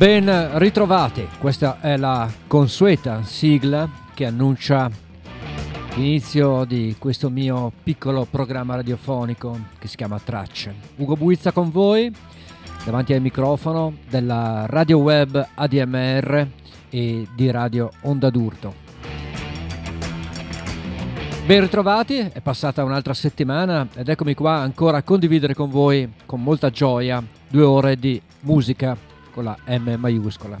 Ben ritrovati, questa è la consueta sigla che annuncia l'inizio di questo mio piccolo programma radiofonico che si chiama Tracce. Ugo Buizza con voi, davanti al microfono della radio web ADMR e di Radio Onda d'Urto. Ben ritrovati, è passata un'altra settimana ed eccomi qua ancora a condividere con voi con molta gioia due ore di musica con la M maiuscola.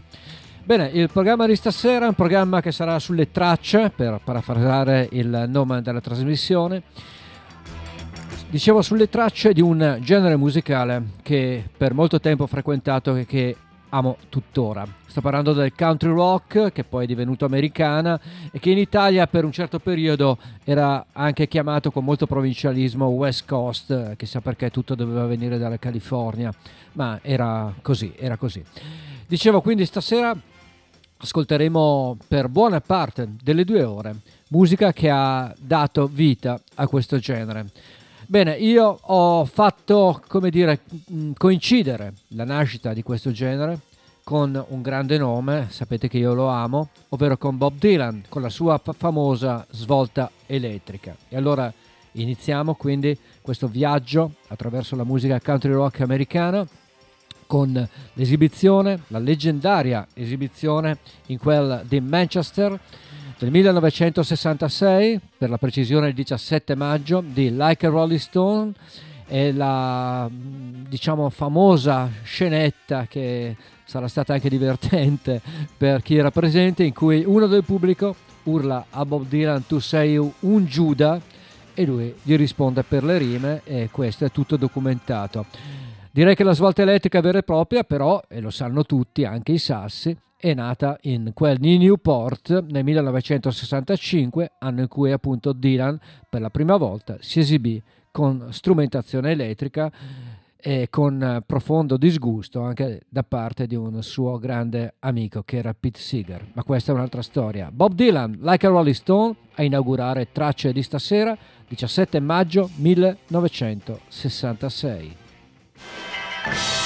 Bene, il programma di stasera è un programma che sarà sulle tracce, per parafrasare il nome della trasmissione. Dicevo sulle tracce di un genere musicale che per molto tempo ho frequentato e che amo tuttora. Sto parlando del country rock, che poi è divenuto americana e che in Italia per un certo periodo era anche chiamato con molto provincialismo West Coast, chissà perché tutto doveva venire dalla California, ma era così, era così. Dicevo quindi stasera ascolteremo per buona parte delle due ore musica che ha dato vita a questo genere. Bene, io ho fatto, come dire, mm, coincidere la nascita di questo genere con un grande nome, sapete che io lo amo, ovvero con Bob Dylan, con la sua famosa svolta elettrica. E allora iniziamo quindi questo viaggio attraverso la musica country rock americana con l'esibizione, la leggendaria esibizione in quel di Manchester del 1966, per la precisione il 17 maggio, di Like a Rolling Stone e la diciamo famosa scenetta che sarà stata anche divertente per chi era presente in cui uno del pubblico urla a Bob Dylan tu sei un Giuda e lui gli risponde per le rime e questo è tutto documentato. Direi che la svolta elettrica vera e propria però, e lo sanno tutti, anche i sassi, è nata in quel di Newport nel 1965, anno in cui appunto Dylan per la prima volta si esibì con strumentazione elettrica e con profondo disgusto anche da parte di un suo grande amico che era Pete Seeger. Ma questa è un'altra storia. Bob Dylan, Like a Rolling Stone, a inaugurare Tracce di stasera, 17 maggio 1966. Bye.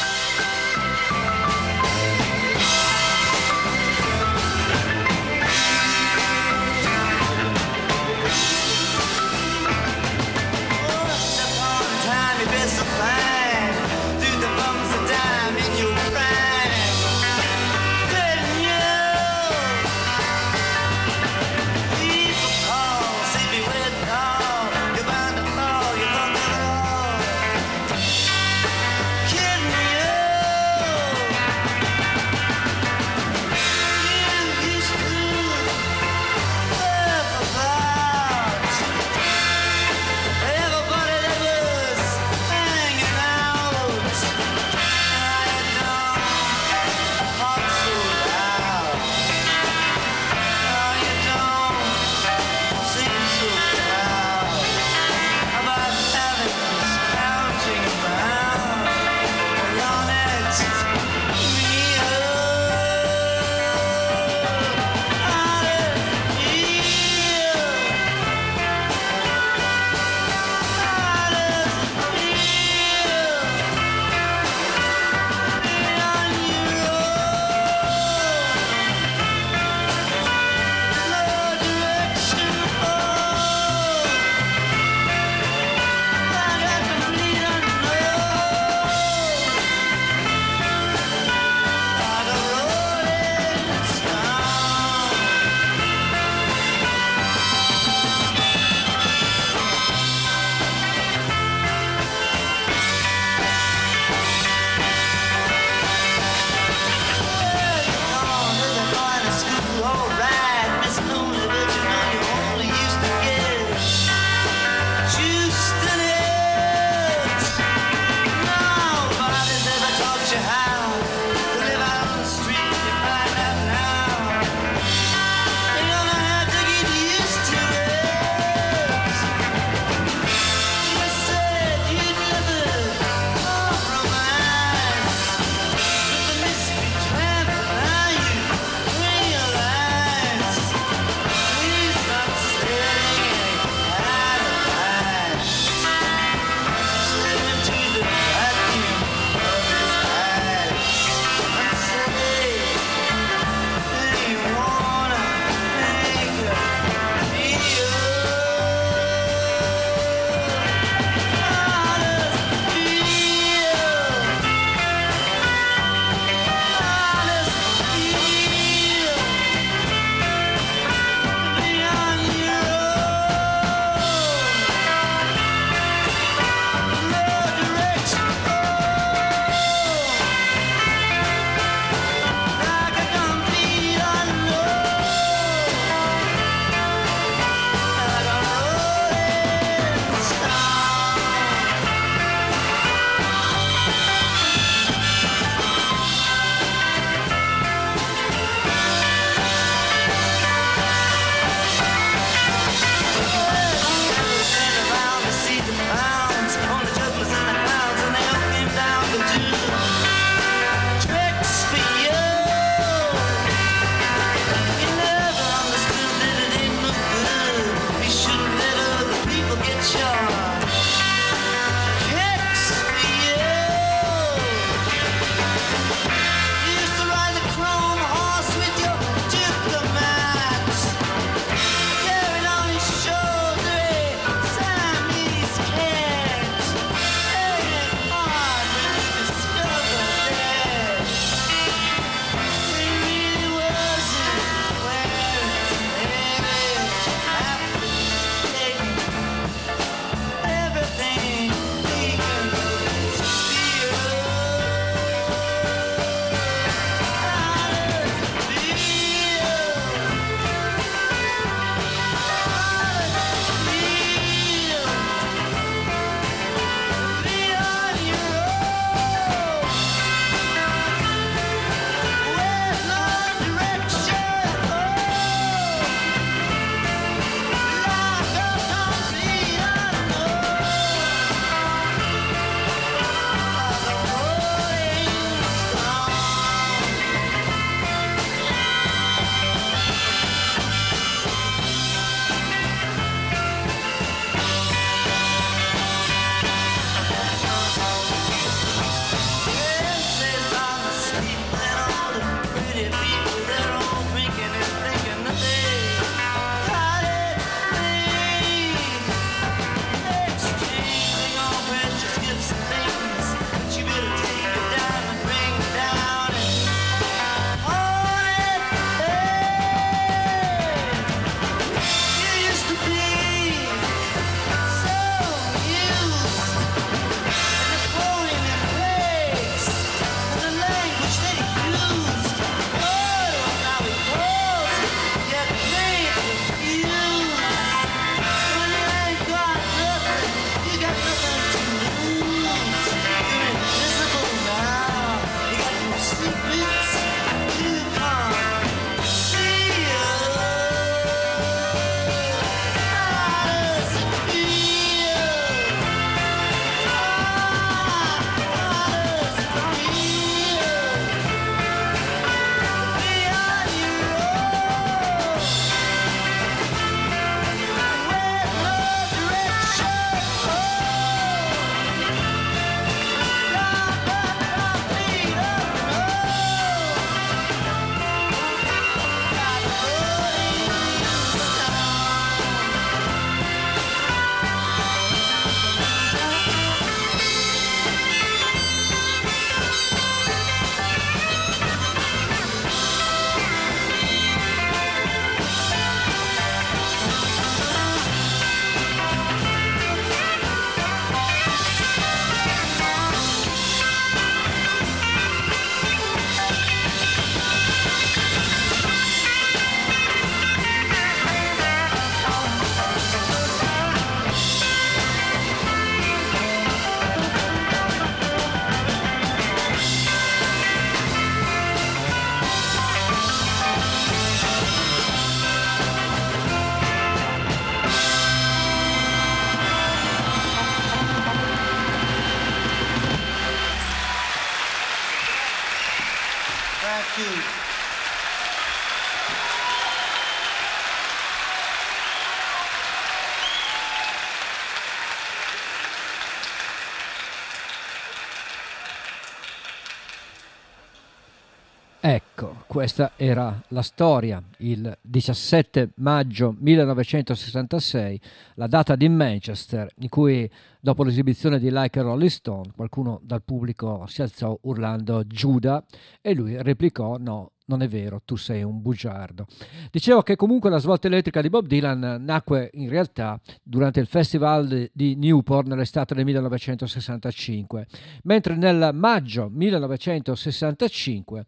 Questa era la storia, il 17 maggio 1966, la data di Manchester, in cui dopo l'esibizione di Like a Rolling Stone qualcuno dal pubblico si alzò urlando Giuda e lui replicò no, non è vero, tu sei un bugiardo. Dicevo che comunque la svolta elettrica di Bob Dylan nacque in realtà durante il festival di Newport nell'estate del 1965, mentre nel maggio 1965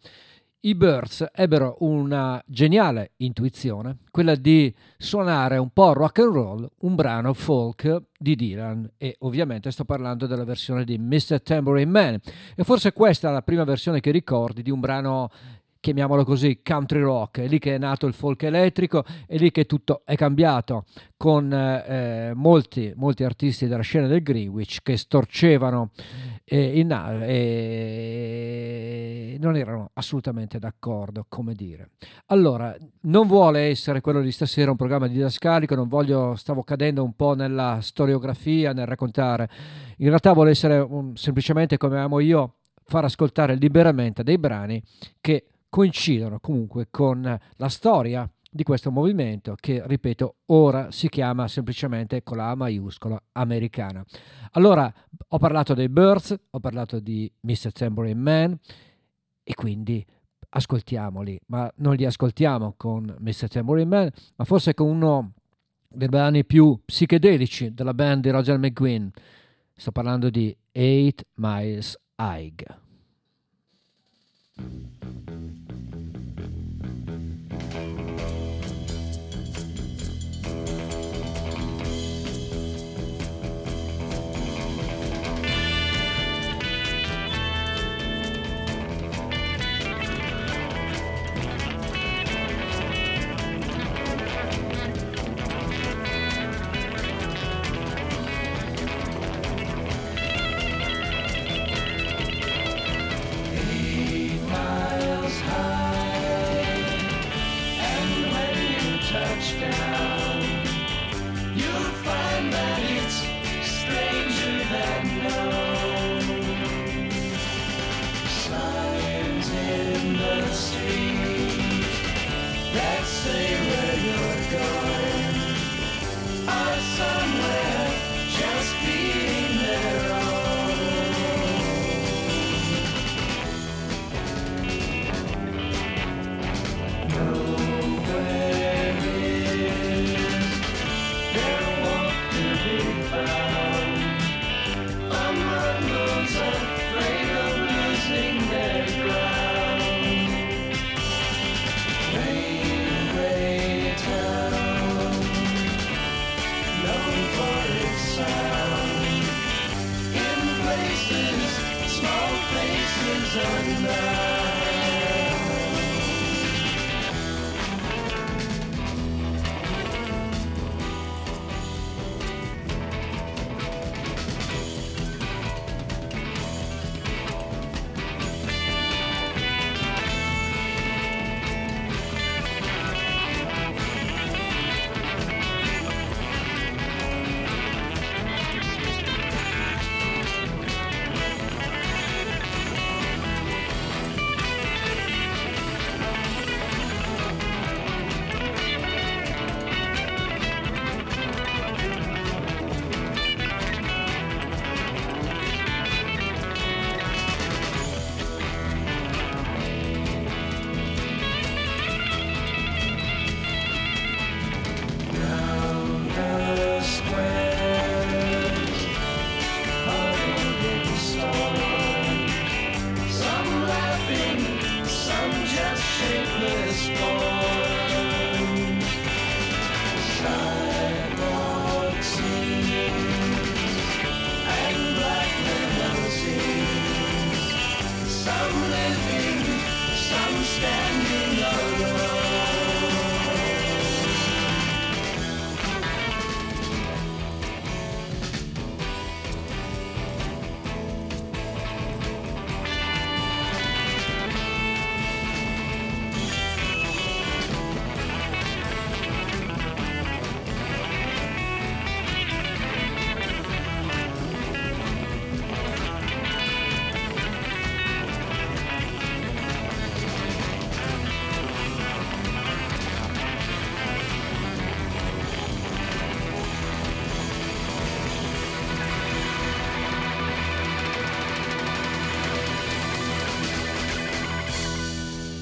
i Birds ebbero una geniale intuizione, quella di suonare un po' rock and roll un brano folk di Dylan e ovviamente sto parlando della versione di Mr. Tambourine Man e forse questa è la prima versione che ricordi di un brano chiamiamolo così, country rock, è lì che è nato il folk elettrico, è lì che tutto è cambiato, con eh, molti, molti artisti della scena del Greenwich che storcevano e, in, e non erano assolutamente d'accordo, come dire. Allora, non vuole essere quello di stasera un programma didascalico, non voglio, stavo cadendo un po' nella storiografia, nel raccontare. In realtà vuole essere un, semplicemente, come amo io, far ascoltare liberamente dei brani che coincidono comunque con la storia di questo movimento che, ripeto, ora si chiama semplicemente con la maiuscola americana. Allora, ho parlato dei Birds, ho parlato di Mr. Tambourine Man e quindi ascoltiamoli, ma non li ascoltiamo con Mr. Tambourine Man, ma forse con uno dei brani più psichedelici della band di Roger McGuinn. Sto parlando di Eight Miles High.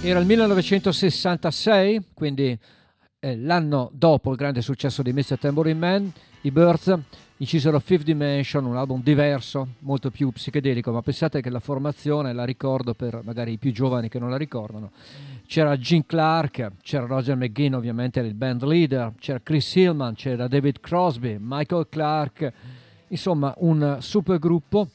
Era il 1966, quindi eh, l'anno dopo il grande successo di Mr. Tambourine Man, i Birds incisero Fifth Dimension, un album diverso, molto più psichedelico, ma pensate che la formazione, la ricordo per magari i più giovani che non la ricordano, c'era Gene Clark, c'era Roger McGinn ovviamente il band leader, c'era Chris Hillman, c'era David Crosby, Michael Clark, insomma un super gruppo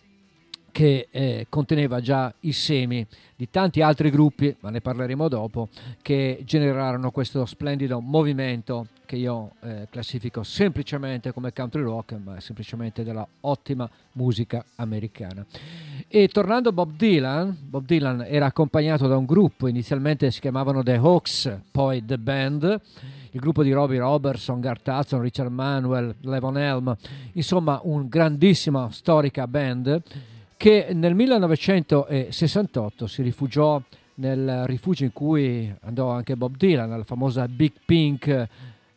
che eh, conteneva già i semi di tanti altri gruppi, ma ne parleremo dopo, che generarono questo splendido movimento che io eh, classifico semplicemente come country rock, ma semplicemente della ottima musica americana. E tornando a Bob Dylan, Bob Dylan era accompagnato da un gruppo, inizialmente si chiamavano The Hawks, poi The Band, il gruppo di Robbie Robertson, Gart Hudson, Richard Manuel, Levon Helm, insomma un grandissima storica band che nel 1968 si rifugiò nel rifugio in cui andò anche Bob Dylan, la famosa Big Pink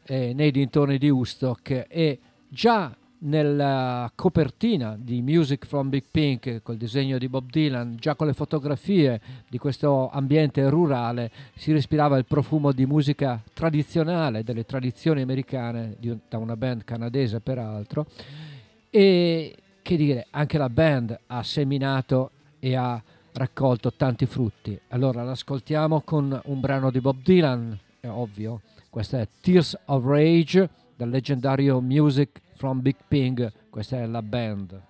eh, nei dintorni di Woodstock. E già nella copertina di Music from Big Pink col disegno di Bob Dylan, già con le fotografie di questo ambiente rurale si respirava il profumo di musica tradizionale, delle tradizioni americane, da una band canadese peraltro, e che dire, anche la band ha seminato e ha raccolto tanti frutti. Allora l'ascoltiamo con un brano di Bob Dylan, è ovvio, questa è Tears of Rage dal leggendario Music from Big Ping, questa è la band.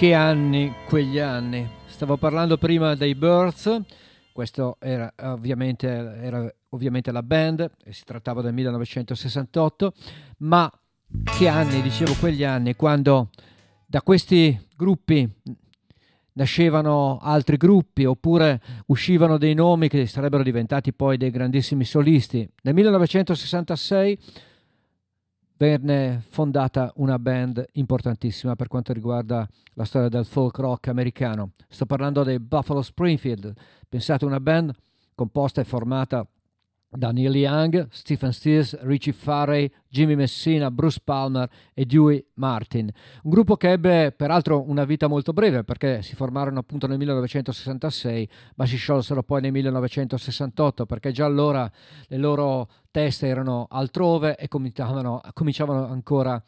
Che anni, quegli anni. Stavo parlando prima dei Birds, questo era ovviamente, era ovviamente la band, e si trattava del 1968, ma che anni, dicevo quegli anni, quando da questi gruppi nascevano altri gruppi oppure uscivano dei nomi che sarebbero diventati poi dei grandissimi solisti. Nel 1966 venne fondata una band importantissima per quanto riguarda la storia del folk rock americano. Sto parlando dei Buffalo Springfield. Pensate una band composta e formata da Neil Young, Stephen Stills, Richie Farrey, Jimmy Messina, Bruce Palmer e Dewey Martin. Un gruppo che ebbe peraltro una vita molto breve perché si formarono appunto nel 1966 ma si sciolsero poi nel 1968 perché già allora le loro teste erano altrove e cominciavano, cominciavano ancora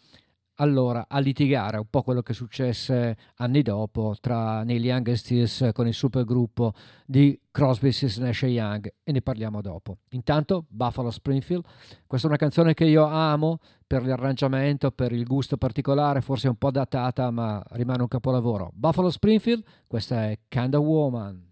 allora a litigare, un po' quello che successe anni dopo tra Neil Young e Stills con il supergruppo di Crosby, Stills, Nash Young e ne parliamo dopo. Intanto Buffalo Springfield, questa è una canzone che io amo per l'arrangiamento, per il gusto particolare, forse un po' datata ma rimane un capolavoro. Buffalo Springfield, questa è Kinda Woman.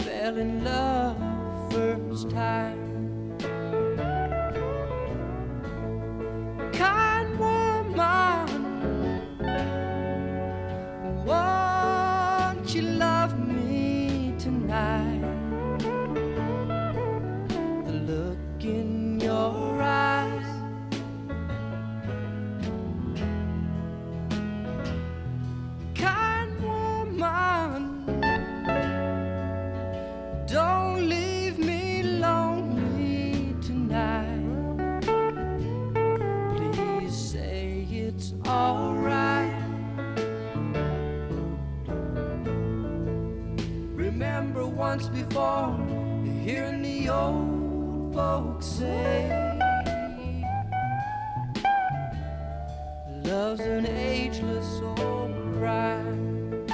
Fell in love first time car. Once before, hearing the old folks say, Love's an ageless old crime.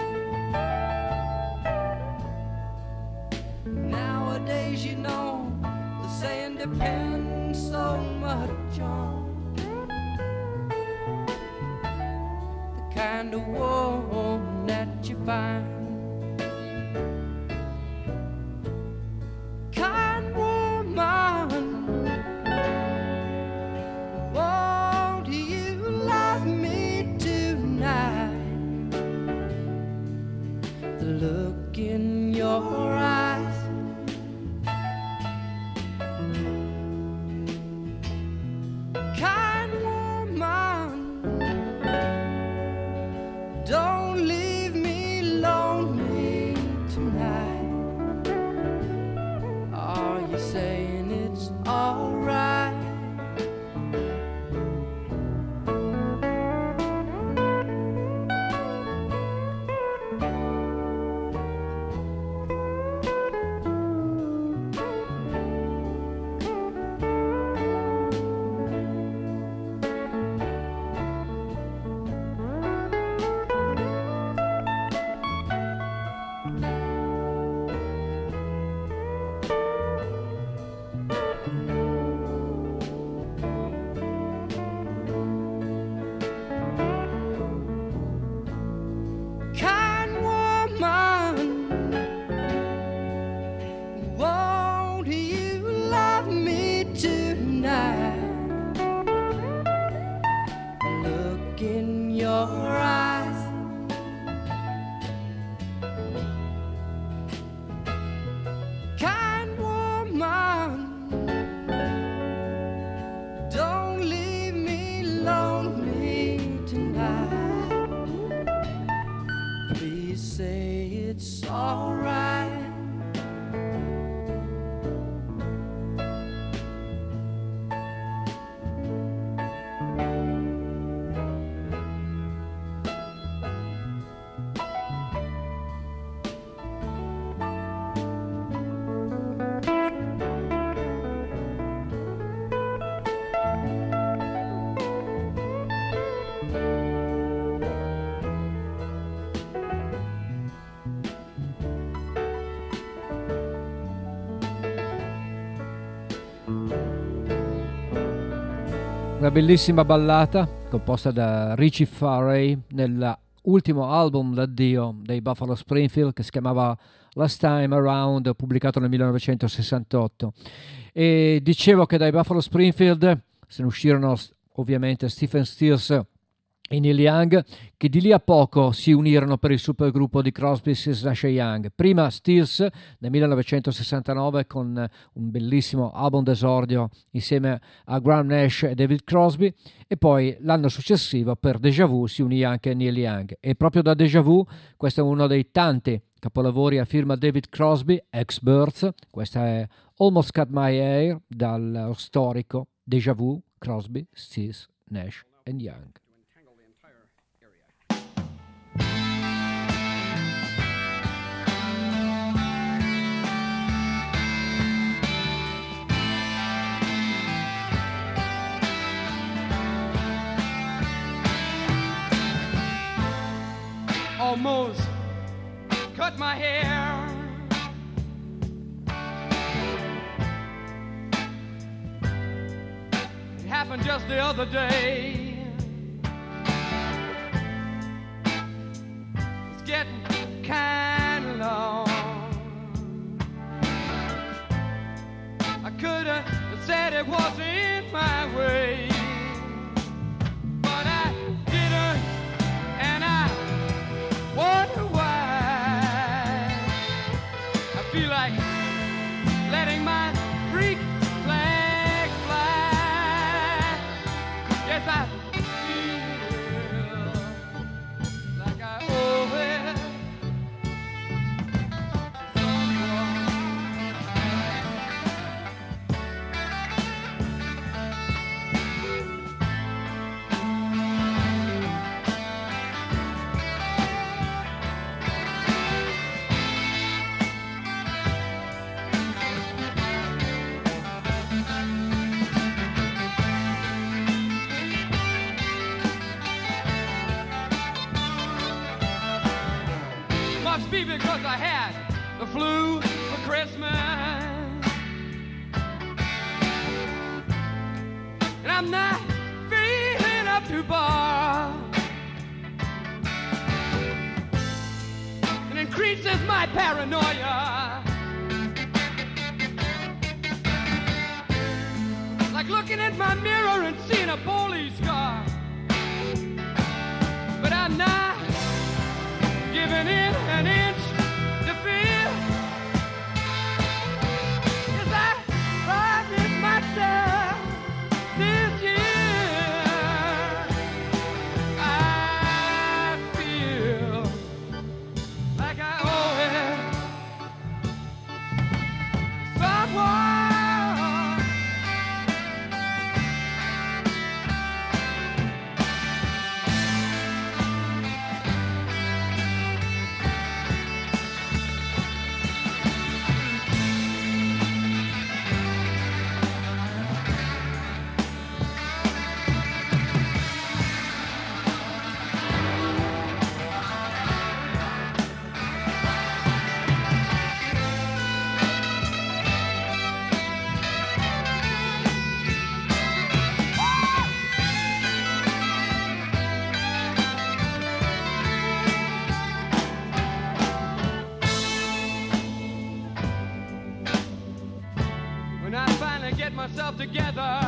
Nowadays, you know, the saying depends so much on the kind of woman that you find. Una bellissima ballata composta da Richie Farrey nell'ultimo album d'addio dei Buffalo Springfield che si chiamava Last Time Around, pubblicato nel 1968. E dicevo che dai Buffalo Springfield se ne uscirono ovviamente Stephen Stills e Neil Young, che di lì a poco si unirono per il supergruppo di Crosby, Stills Young. Prima Stills nel 1969 con un bellissimo album d'esordio insieme a Graham Nash e David Crosby e poi l'anno successivo per Deja Vu si unì anche Neil Young e proprio da Deja Vu questo è uno dei tanti capolavori a firma David Crosby, ex Birds, questa è Almost Cut My Hair dal storico Deja Vu, Crosby, Stills, Nash and Young. Almost cut my hair. It happened just the other day. It's getting kind of long. I could have said it wasn't my way. together.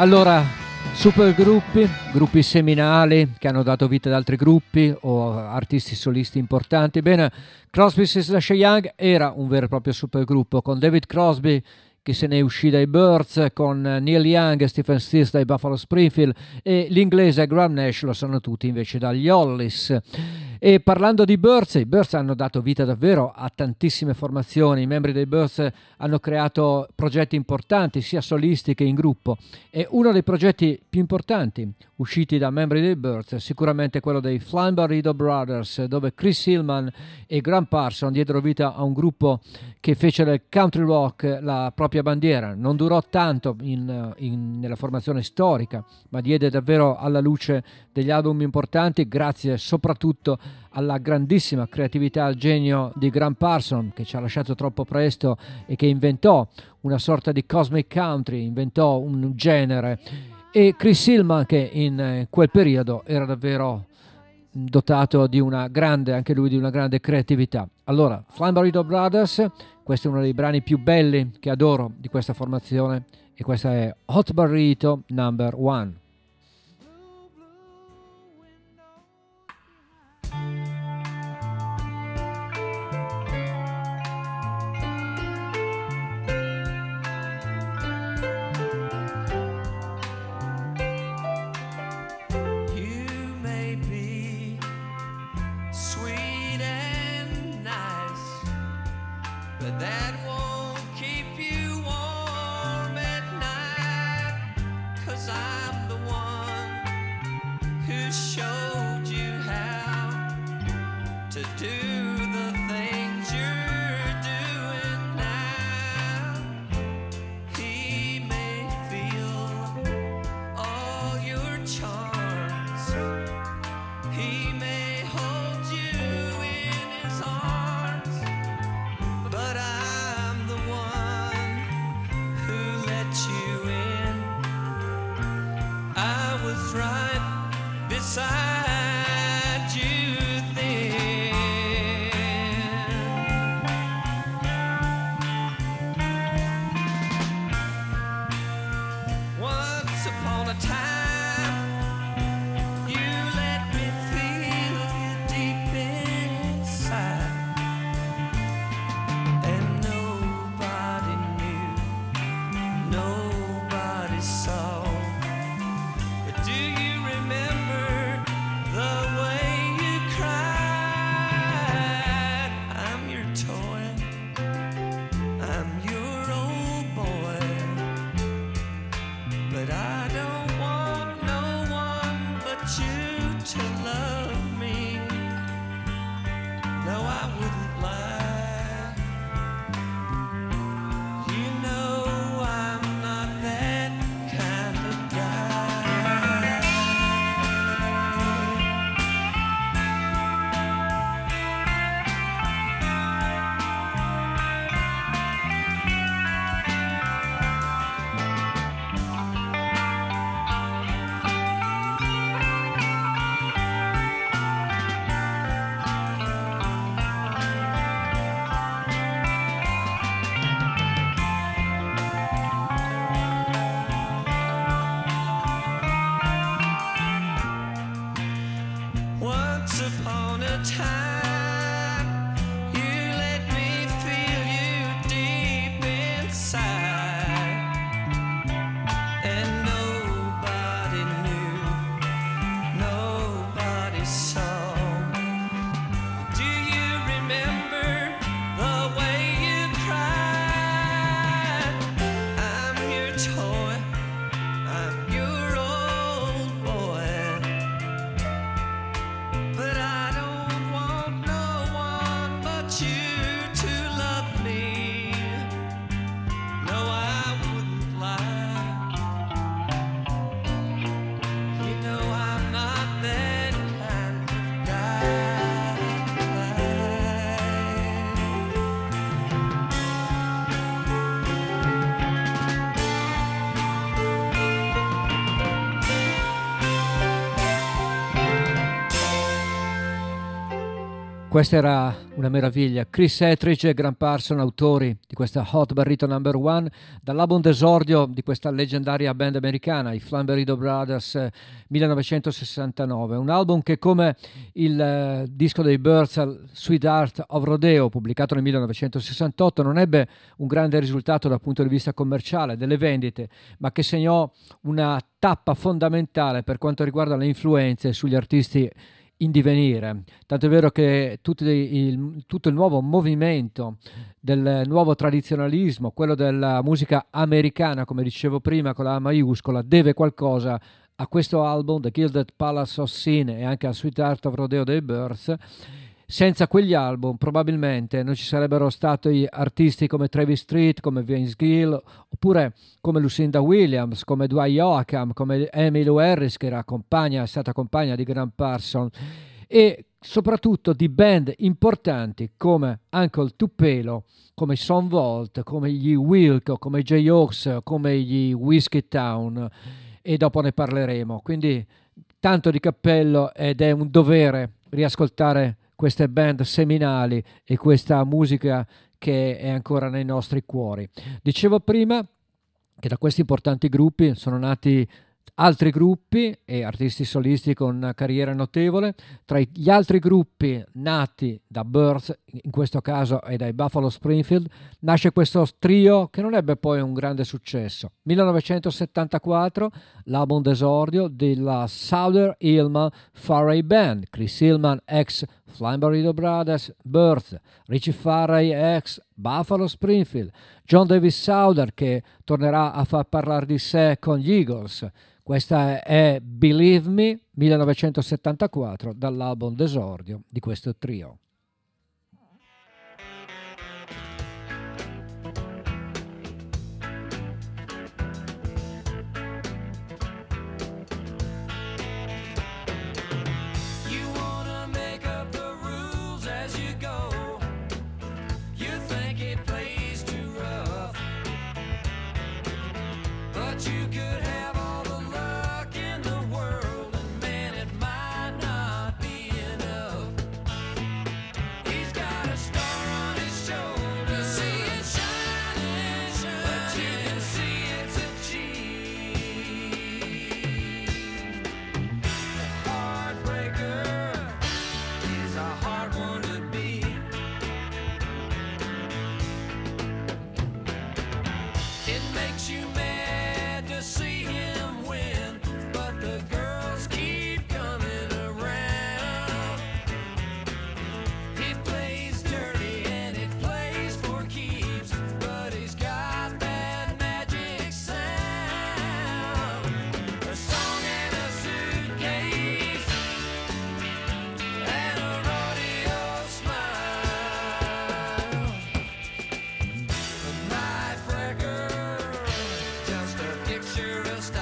Allora, Supergruppi, gruppi seminali che hanno dato vita ad altri gruppi o artisti solisti importanti. Bene, Crosby, Stills Young era un vero e proprio supergruppo con David Crosby che se ne uscì dai Birds con Neil Young e Stephen Stills dai Buffalo Springfield e l'inglese Graham Nash lo sanno tutti invece dagli Hollis. E parlando di Birds, i Birds hanno dato vita davvero a tantissime formazioni, i membri dei Birds hanno creato progetti importanti sia solisti che in gruppo. E uno dei progetti più importanti usciti da membri dei Birds è sicuramente quello dei Flying Brothers dove Chris Hillman e Graham Parson diedero vita a un gruppo che fece del country rock la propria bandiera, non durò tanto in, in, nella formazione storica ma diede davvero alla luce degli album importanti grazie soprattutto alla grandissima creatività al genio di Graham Parson che ci ha lasciato troppo presto e che inventò una sorta di cosmic country, inventò un genere e Chris Hillman che in eh, quel periodo era davvero dotato di una grande, anche lui di una grande creatività. Allora, Flying Burrito Brothers, questo è uno dei brani più belli che adoro di questa formazione e questa è Hot Burrito Number One. Questa era una meraviglia. Chris Ettridge e Grant Parson, autori di questa Hot Barrito Number One, dall'album d'esordio di questa leggendaria band americana, i Flamberido Brothers 1969. Un album che, come il eh, disco dei Birds, Sweetheart of Rodeo, pubblicato nel 1968, non ebbe un grande risultato dal punto di vista commerciale, delle vendite, ma che segnò una tappa fondamentale per quanto riguarda le influenze sugli artisti in divenire. Tanto è vero che il, tutto il nuovo movimento del nuovo tradizionalismo, quello della musica americana, come dicevo prima con la maiuscola, deve qualcosa a questo album, The Gilded Palace of Sin e anche a Sweetheart of Rodeo dei Birds senza quegli album probabilmente non ci sarebbero stati artisti come Travis Street, come Vince Gill, oppure come Lucinda Williams, come Dwight Yoakam, come Emily Harris che era compagna, è stata compagna di Grant Parson e soprattutto di band importanti come Uncle Tupelo, come Son Volt, come gli Wilco, come J. Oaks, come gli Whiskey Town e dopo ne parleremo. Quindi tanto di cappello ed è un dovere riascoltare queste band seminali e questa musica che è ancora nei nostri cuori. Dicevo prima che da questi importanti gruppi sono nati altri gruppi e artisti solisti con carriera notevole. Tra gli altri gruppi nati da Birds, in questo caso e dai Buffalo Springfield, nasce questo trio che non ebbe poi un grande successo. 1974, l'album d'esordio della Southern Hillman Farray Band, Chris Hillman ex Flying Burrito Brothers, Birds, Richie Farray ex Buffalo Springfield, John Davis Souther che tornerà a far parlare di sé con gli Eagles, questa è Believe Me 1974 dall'album d'esordio di questo trio. picture of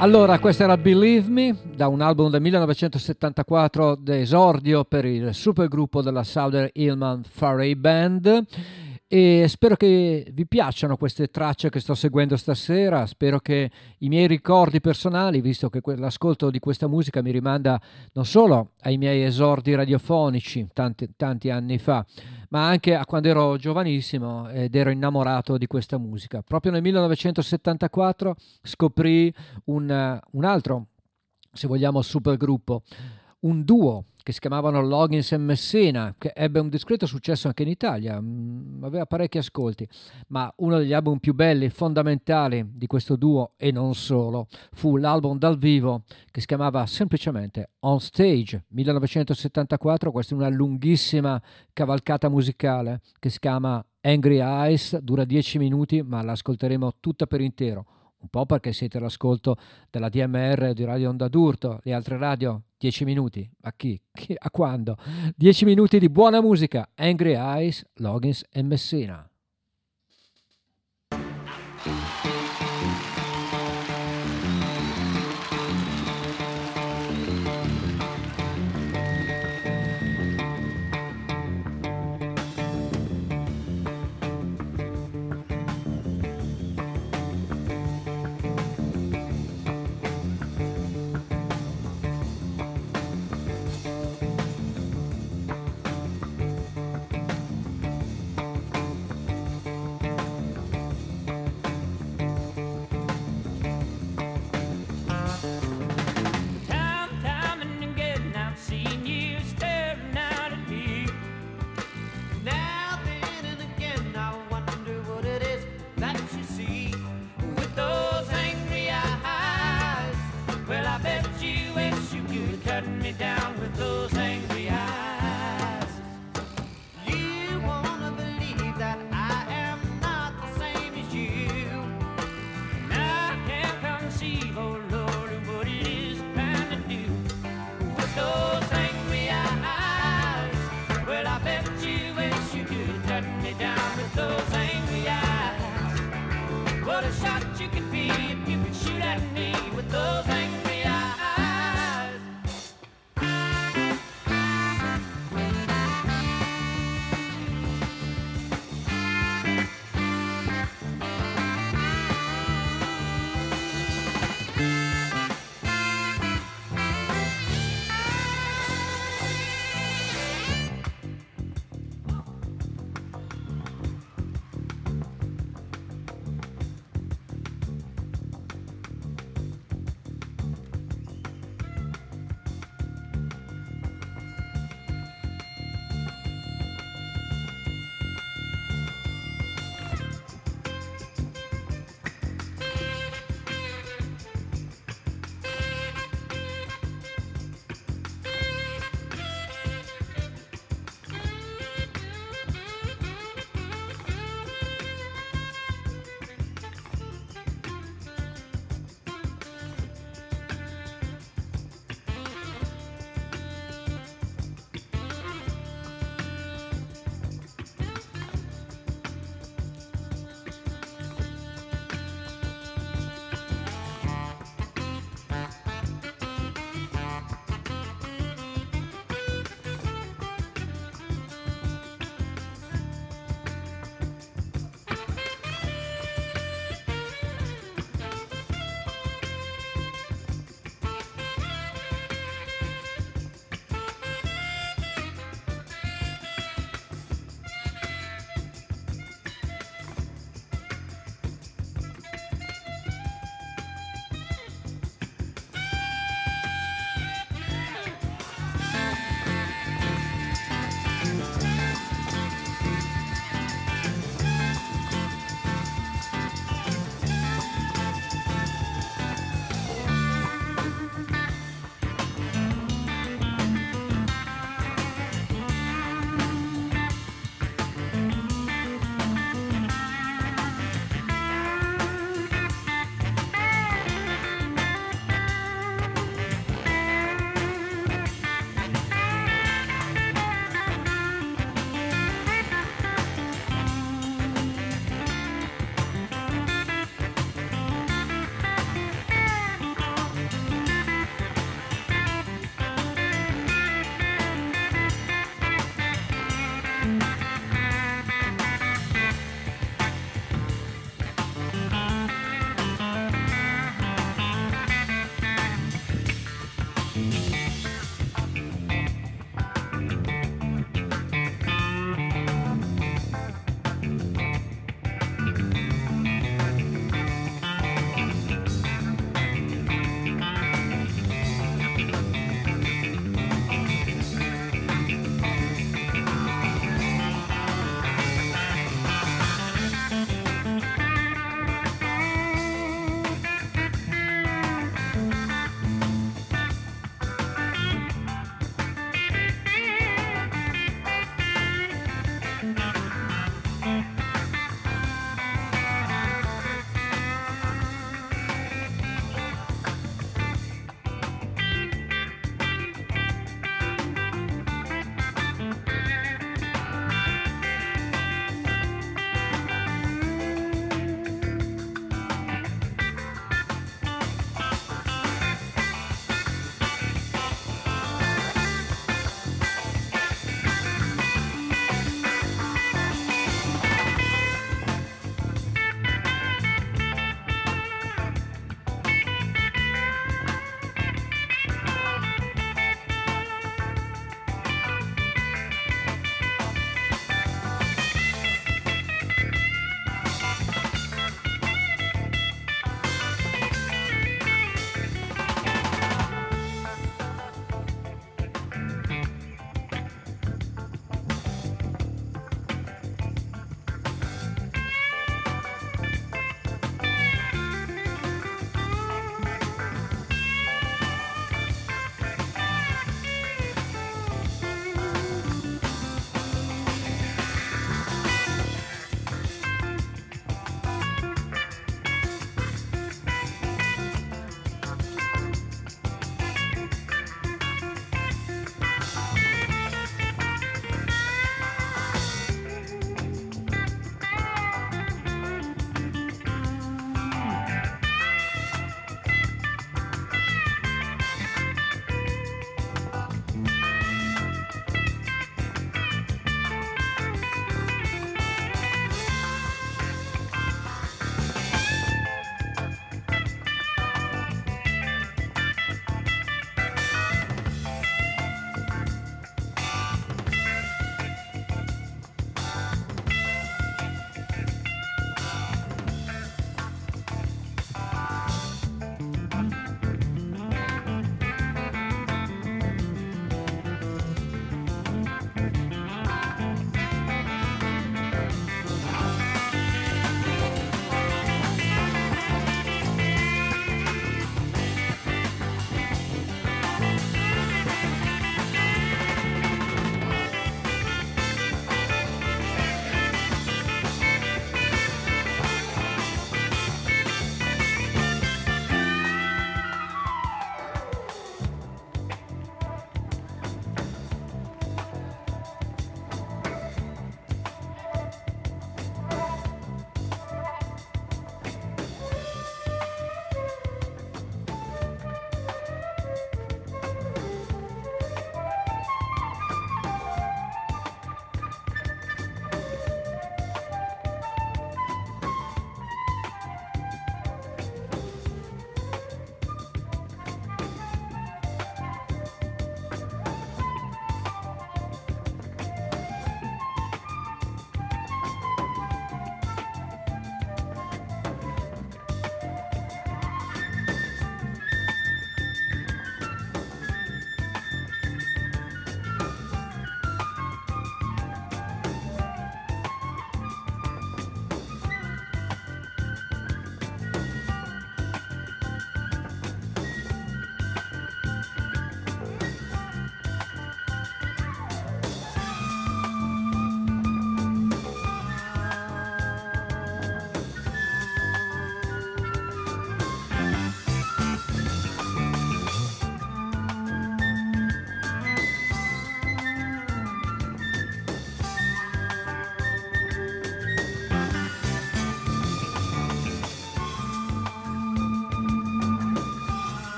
Allora, questa era Believe Me, da un album del 1974 d'esordio per il supergruppo della Southern Hillman Faray Band e spero che vi piacciono queste tracce che sto seguendo stasera, spero che i miei ricordi personali, visto che l'ascolto di questa musica mi rimanda non solo ai miei esordi radiofonici tanti, tanti anni fa, ma anche a quando ero giovanissimo ed ero innamorato di questa musica. Proprio nel 1974 scoprì un, un altro, se vogliamo, supergruppo, un duo che si chiamavano Loggins e Messina, che ebbe un discreto successo anche in Italia, mh, mm, aveva parecchi ascolti, ma uno degli album più belli fondamentali di questo duo, e non solo, fu l'album dal vivo che si chiamava semplicemente On Stage 1974, questa è una lunghissima cavalcata musicale che si chiama Angry Eyes, dura 10 minuti, ma l'ascolteremo tutta per intero un po' perché siete all'ascolto della DMR di Radio Onda d'Urto, le altre radio 10 minuti, a chi? A quando? 10 minuti di buona musica, Angry Eyes, Logins e Messina.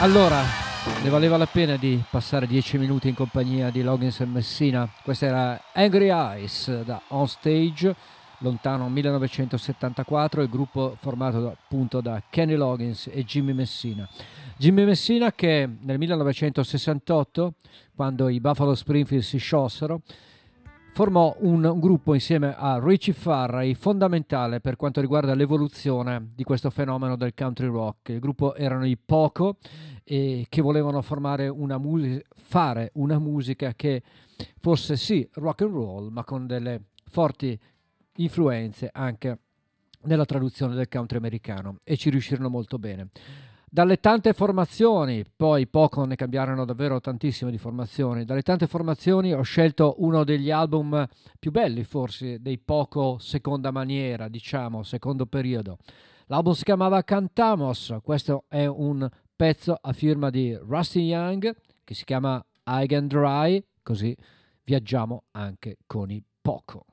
Allora, ne valeva la pena di passare dieci minuti in compagnia di Loggins e Messina. Questa era Angry Eyes da On Stage, lontano 1974, il gruppo formato appunto da Kenny Loggins e Jimmy Messina. Jimmy Messina che nel 1968, quando i Buffalo Springfield si sciossero, formò un, gruppo insieme a Richie Farray fondamentale per quanto riguarda l'evoluzione di questo fenomeno del country rock. Il gruppo erano i Poco e che volevano una mu- fare una musica che fosse sì rock and roll ma con delle forti influenze anche nella traduzione del country americano e ci riuscirono molto bene. Dalle tante formazioni, poi poco ne cambiarono davvero tantissime di formazioni, dalle tante formazioni ho scelto uno degli album più belli forse dei poco seconda maniera, diciamo, secondo periodo. L'album si chiamava Cantamos, questo è un pezzo a firma di Rusty Young che si chiama High and Dry, così viaggiamo anche con i poco.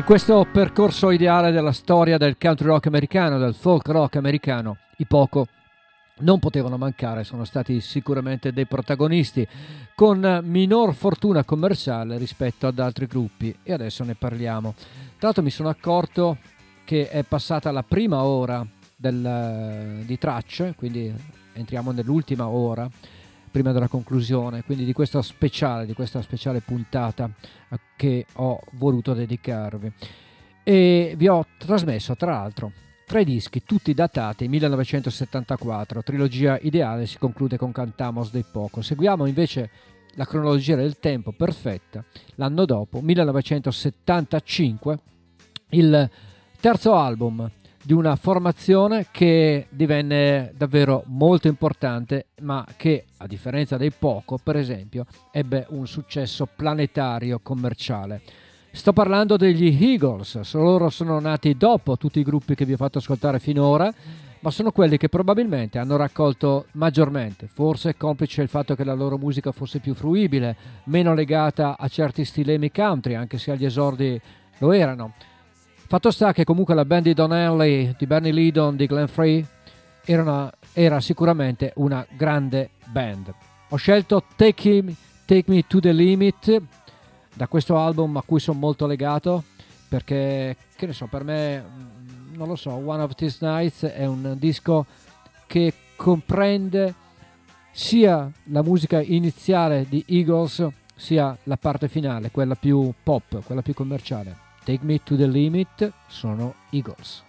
In questo percorso ideale della storia del country rock americano, del folk rock americano, i poco non potevano mancare, sono stati sicuramente dei protagonisti con minor fortuna commerciale rispetto ad altri gruppi e adesso ne parliamo. Tra l'altro mi sono accorto che è passata la prima ora del- di tracce, quindi entriamo nell'ultima ora prima della conclusione, quindi di questa speciale, di questa speciale puntata a- che ho voluto dedicarvi. E vi ho trasmesso, tra l'altro, tre dischi, tutti datati 1974. Trilogia ideale si conclude con Cantamos dei Poco. Seguiamo invece la cronologia del tempo perfetta. L'anno dopo, 1975, il terzo album di una formazione che divenne davvero molto importante, ma che a differenza dei Poco, per esempio, ebbe un successo planetario commerciale. Sto parlando degli Eagles, loro sono nati dopo tutti i gruppi che vi ho fatto ascoltare finora, ma sono quelli che probabilmente hanno raccolto maggiormente, forse complice il fatto che la loro musica fosse più fruibile, meno legata a certi stilemi country, anche se agli esordi lo erano. Fatto sta che comunque la band di Don Henley, di Bernie Lidon, di Glenn Frey era, una- era sicuramente una grande band. Ho scelto Take, Him- Take Me to the Limit da questo album a cui sono molto legato perché, che ne so, per me, mm, non lo so, One of These Nights è un disco che comprende sia la musica iniziale di Eagles sia la parte finale, quella più pop, quella più commerciale. Take Me to the Limit sono Eagles.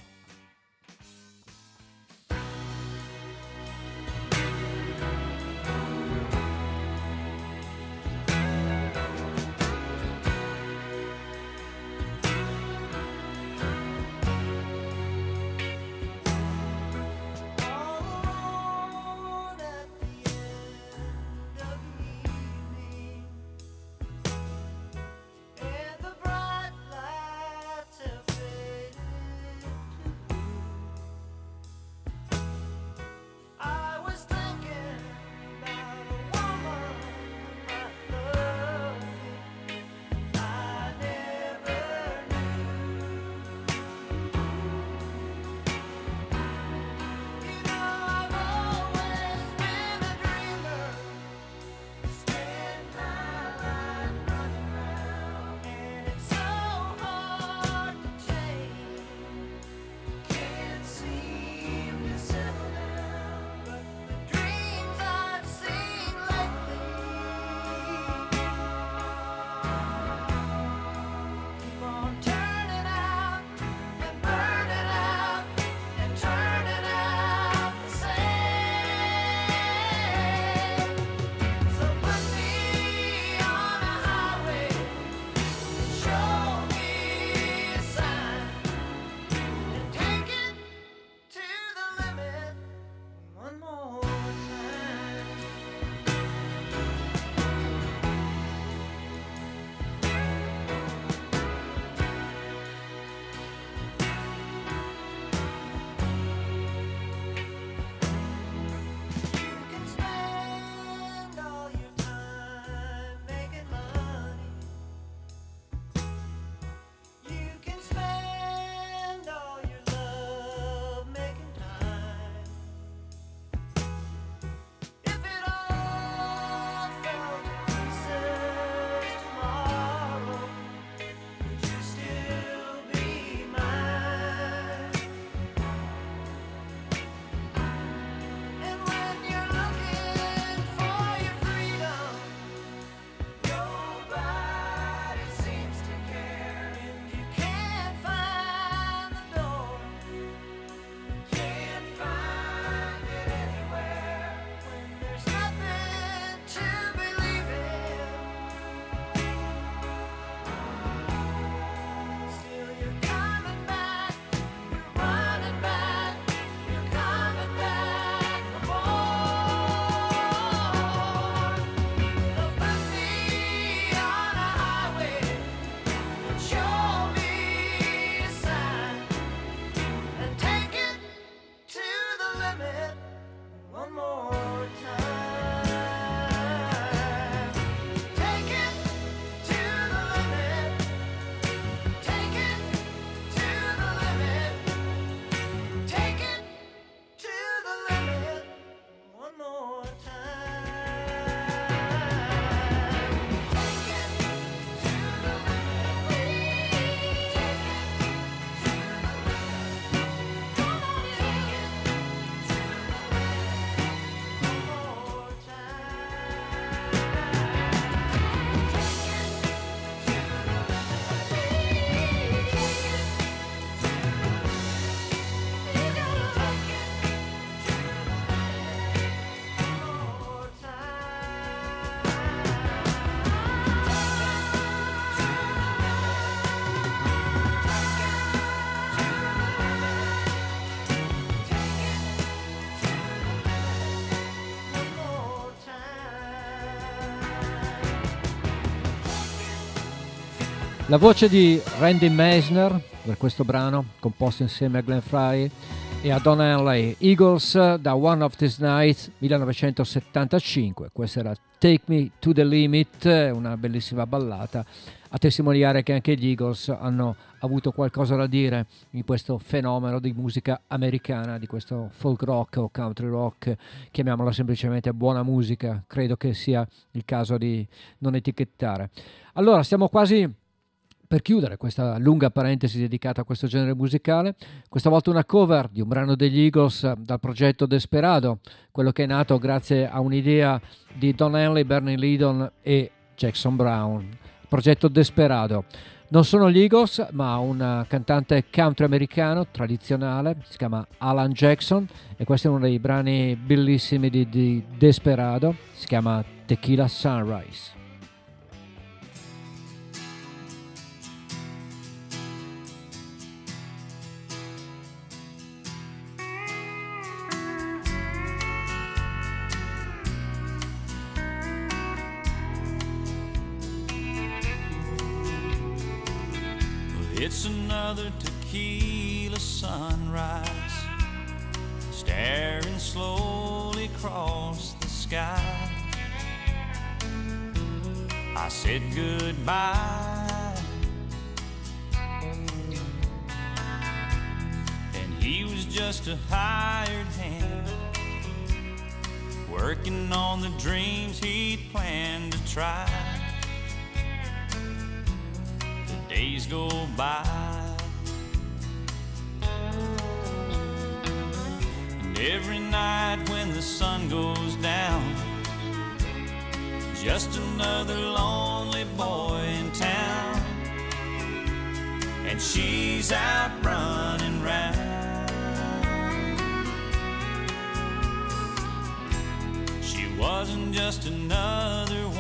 La voce di Randy Meisner per questo brano, composto insieme a Glenn Fry e a Don Henley, Eagles da One of These Nights 1975. Questa era Take Me to the Limit, una bellissima ballata a testimoniare che anche gli Eagles hanno avuto qualcosa da dire in questo fenomeno di musica americana, di questo folk rock o country rock, chiamiamola semplicemente buona musica, credo che sia il caso di non etichettare. Allora, stiamo quasi per chiudere questa lunga parentesi dedicata a questo genere musicale, questa volta una cover di un brano degli Eagles eh, dal progetto Desperado, quello che è nato grazie a un'idea di Don Henley, Bernie Lydon e Jackson Brown. Progetto Desperado. Non sono gli Eagles, ma un cantante country americano tradizionale, si chiama Alan Jackson e questo è uno dei brani bellissimi di, di Desperado, si chiama Tequila Sunrise. It's another tequila sunrise, staring slowly across the sky. I said goodbye, and he was just a hired hand, working on the dreams he'd planned to try days go by. And every night when the sun goes down, just another lonely boy in town. And she's out running round. She wasn't just another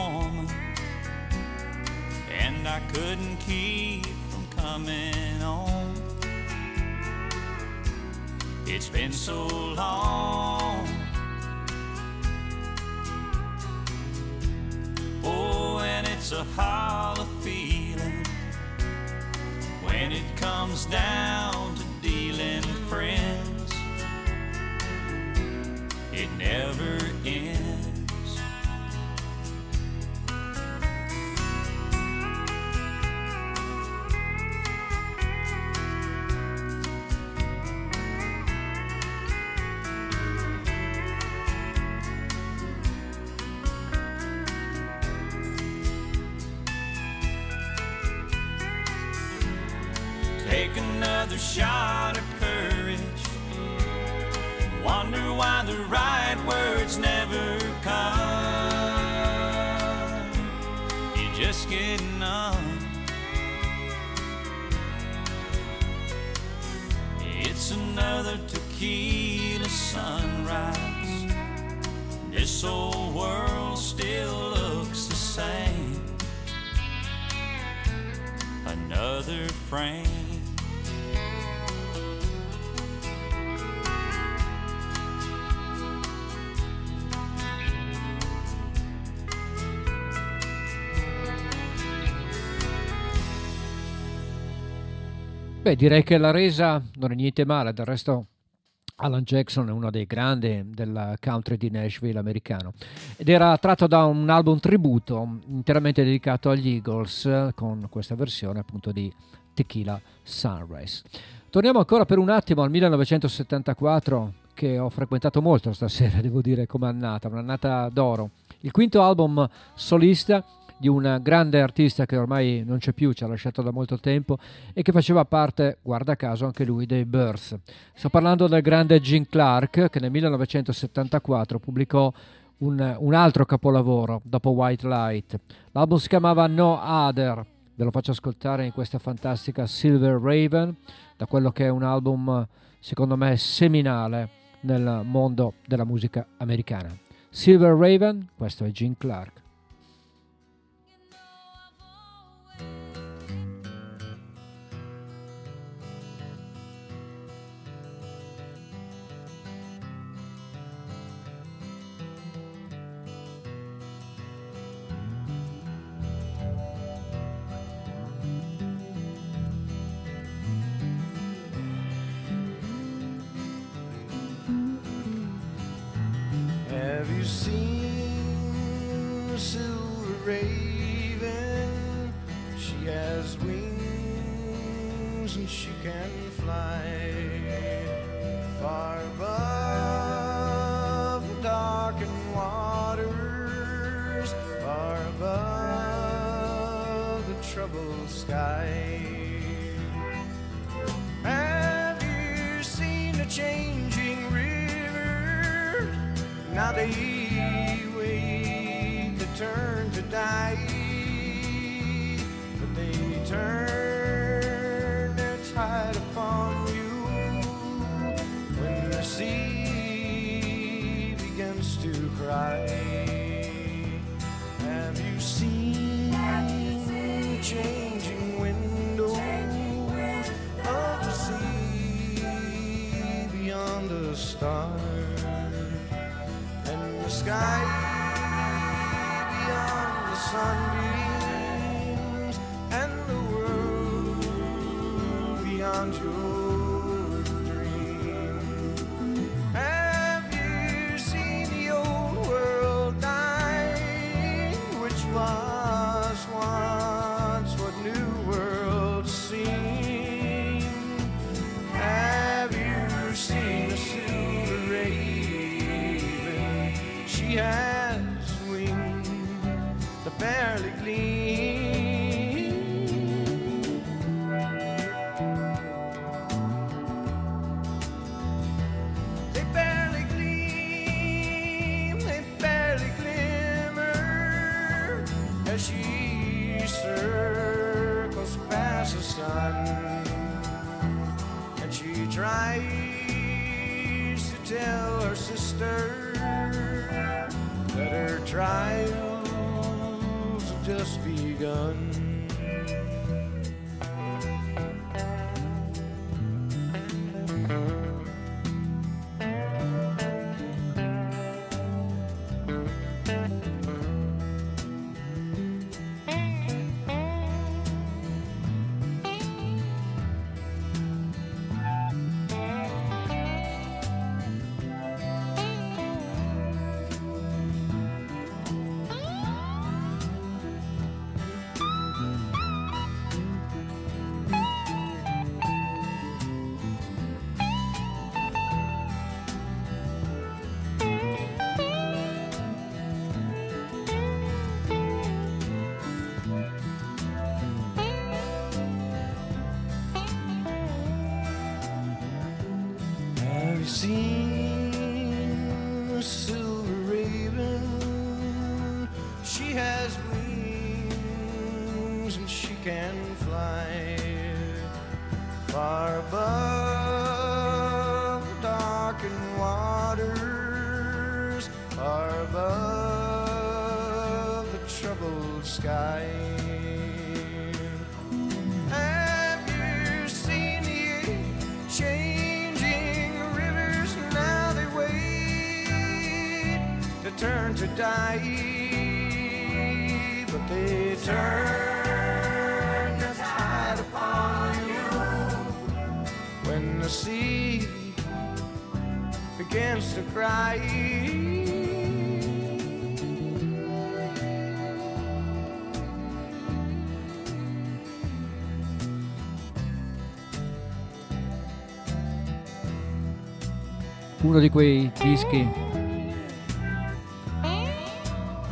couldn't keep from coming home. It's been so long. Oh, and it's a hollow feeling when it comes down to dealing friends. It never ends. Beh, direi che la resa non è niente male, del resto Alan Jackson è uno dei grandi del country di Nashville americano ed era tratto da un album tributo interamente dedicato agli Eagles con questa versione appunto di Tequila Sunrise. Torniamo ancora per un attimo al 1974 che ho frequentato molto stasera, devo dire come annata, un'annata d'oro. Il quinto album solista di un grande artista che ormai non c'è più, ci ha lasciato da molto tempo e che faceva parte, guarda caso, anche lui dei Birth. Sto parlando del grande Gene Clark che nel 1974 pubblicò un, un altro capolavoro dopo White Light. L'album si chiamava No Other, ve lo faccio ascoltare in questa fantastica Silver Raven, da quello che è un album secondo me seminale nel mondo della musica americana. Silver Raven, questo è Gene Clark. Have you seen Now they wait to turn to die, but they turn their tide upon you when the sea begins to cry. you. Uno di quei dischi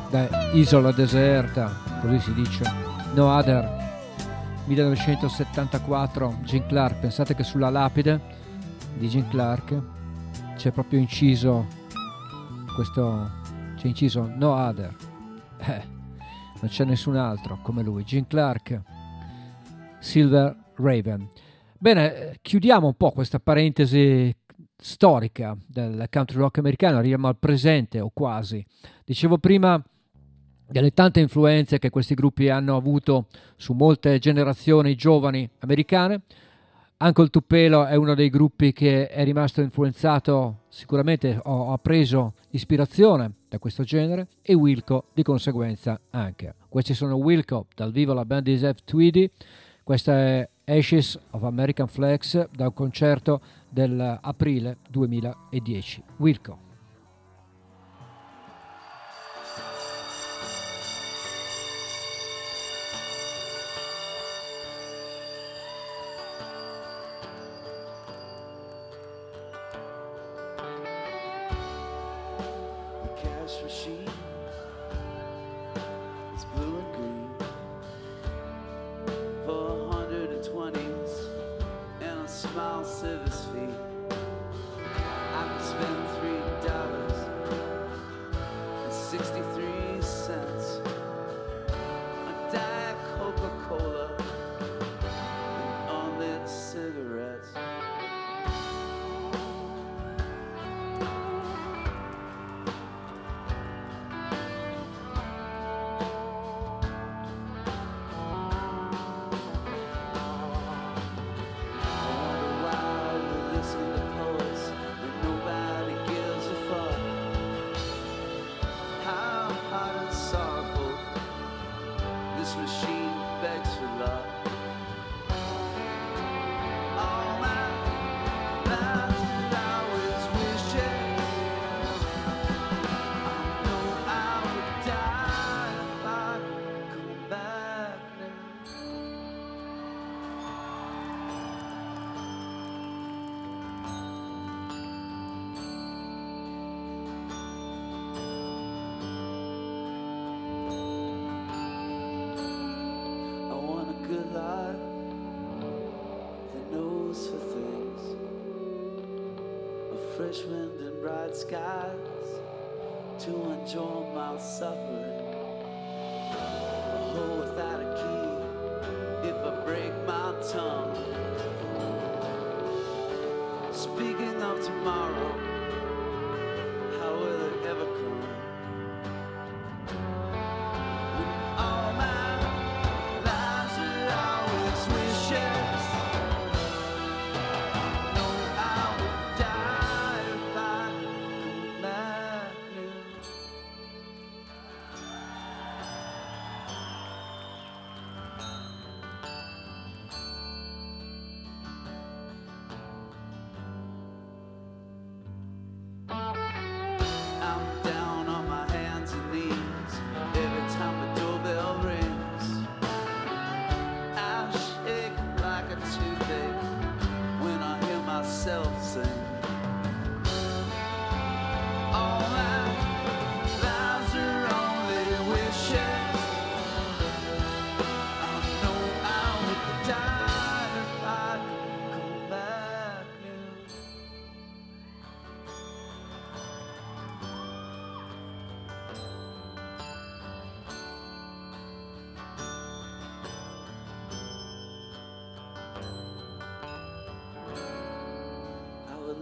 da isola deserta, così si dice. No Other 1974, Gene Clark. Pensate che sulla lapide di Gene Clark c'è proprio inciso questo c'è inciso No Other. Eh, non c'è nessun altro come lui. Gene Clark, Silver Raven. Bene, eh, chiudiamo un po' questa parentesi storica del country rock americano, arriviamo al presente o quasi. Dicevo prima delle tante influenze che questi gruppi hanno avuto su molte generazioni giovani americane. Il Tupelo è uno dei gruppi che è rimasto influenzato, sicuramente ho, preso ispirazione da questo genere e Wilco di conseguenza anche. Questi sono Wilco dal vivo la band di Zev Tweedy, questa è Ashes of American Flags da un concerto dell'aprile 2010. Wilco.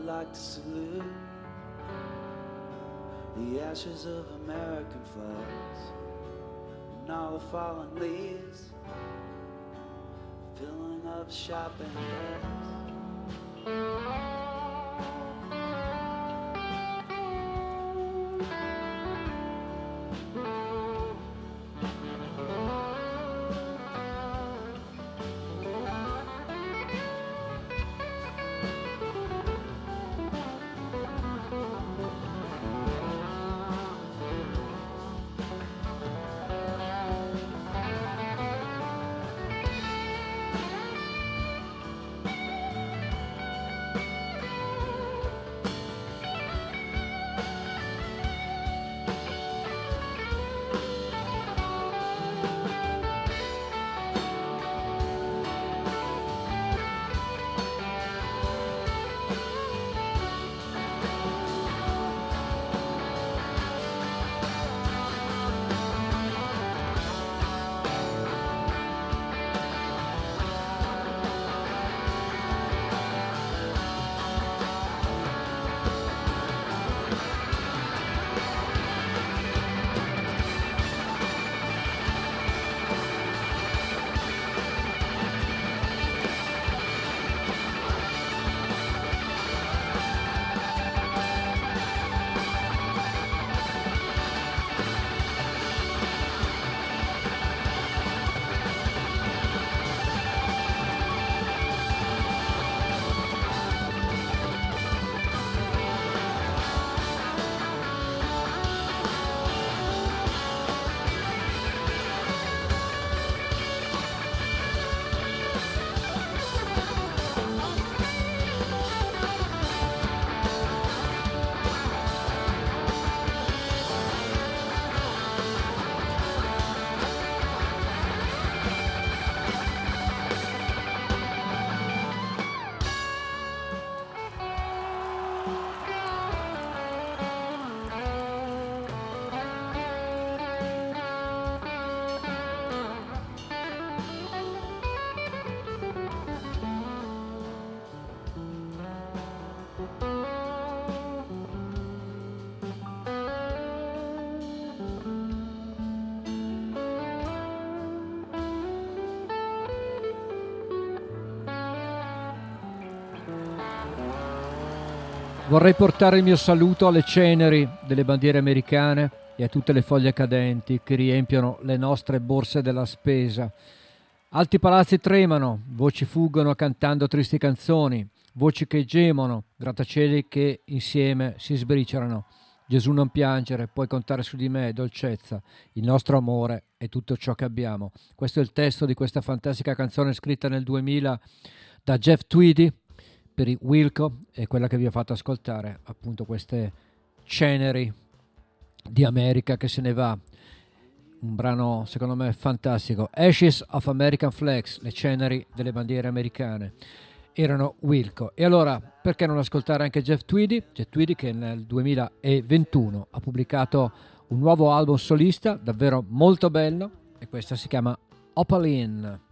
like to salute the ashes of American flags and all the fallen leaves filling up shopping bags. Vorrei portare il mio saluto alle ceneri delle bandiere americane e a tutte le foglie cadenti che riempiono le nostre borse della spesa. Alti palazzi tremano, voci fuggono cantando tristi canzoni, voci che gemono, grattacieli che insieme si sbriciolano. Gesù non piangere, puoi contare su di me, dolcezza, il nostro amore è tutto ciò che abbiamo. Questo è il testo di questa fantastica canzone scritta nel 2000 da Jeff Tweedy per i Wilco e quella che vi ho fatto ascoltare, appunto queste ceneri di America che se ne va. Un brano secondo me fantastico. Ashes of American Flags, le ceneri delle bandiere americane. Erano Wilco. E allora, perché non ascoltare anche Jeff Tweedy? Jeff Tweedy che nel 2021 ha pubblicato un nuovo album solista, davvero molto bello, e questa si chiama Opaline.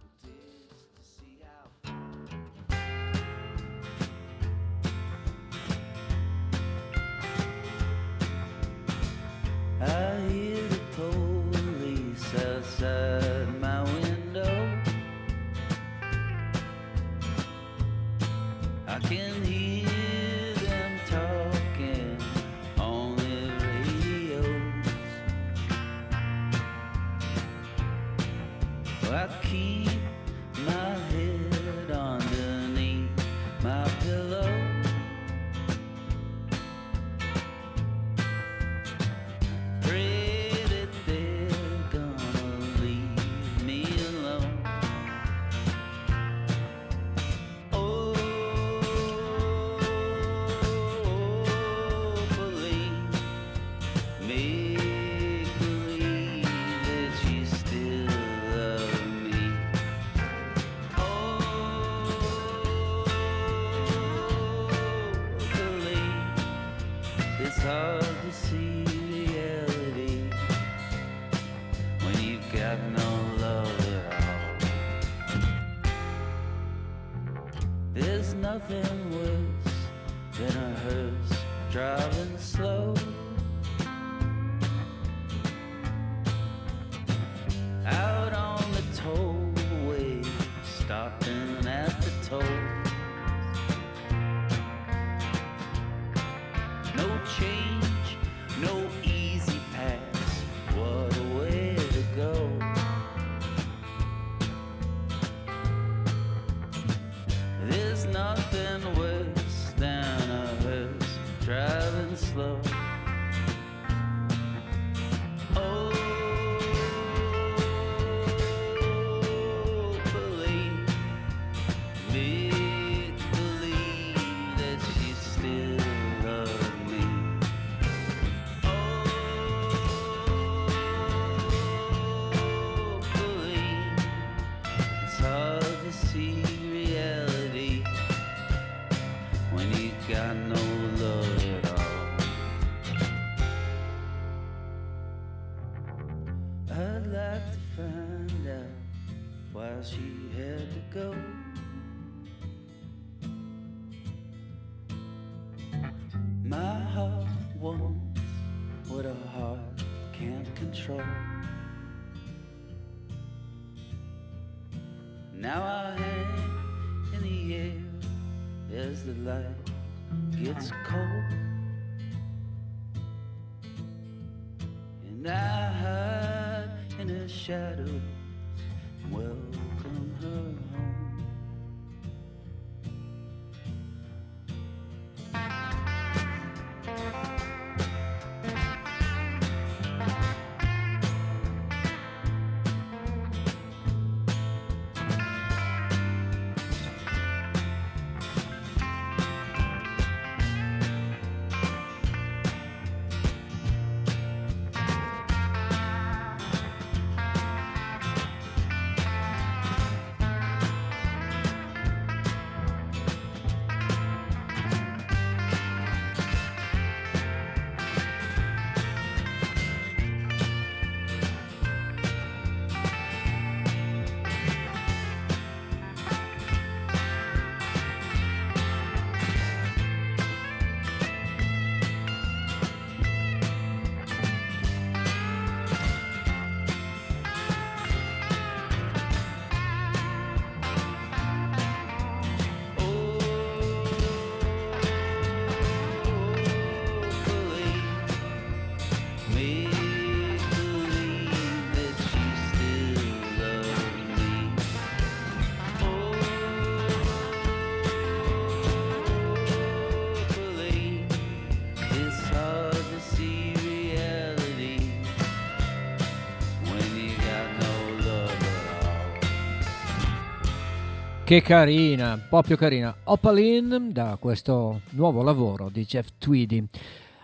Che carina, proprio carina. Opaline da questo nuovo lavoro di Jeff Tweedy.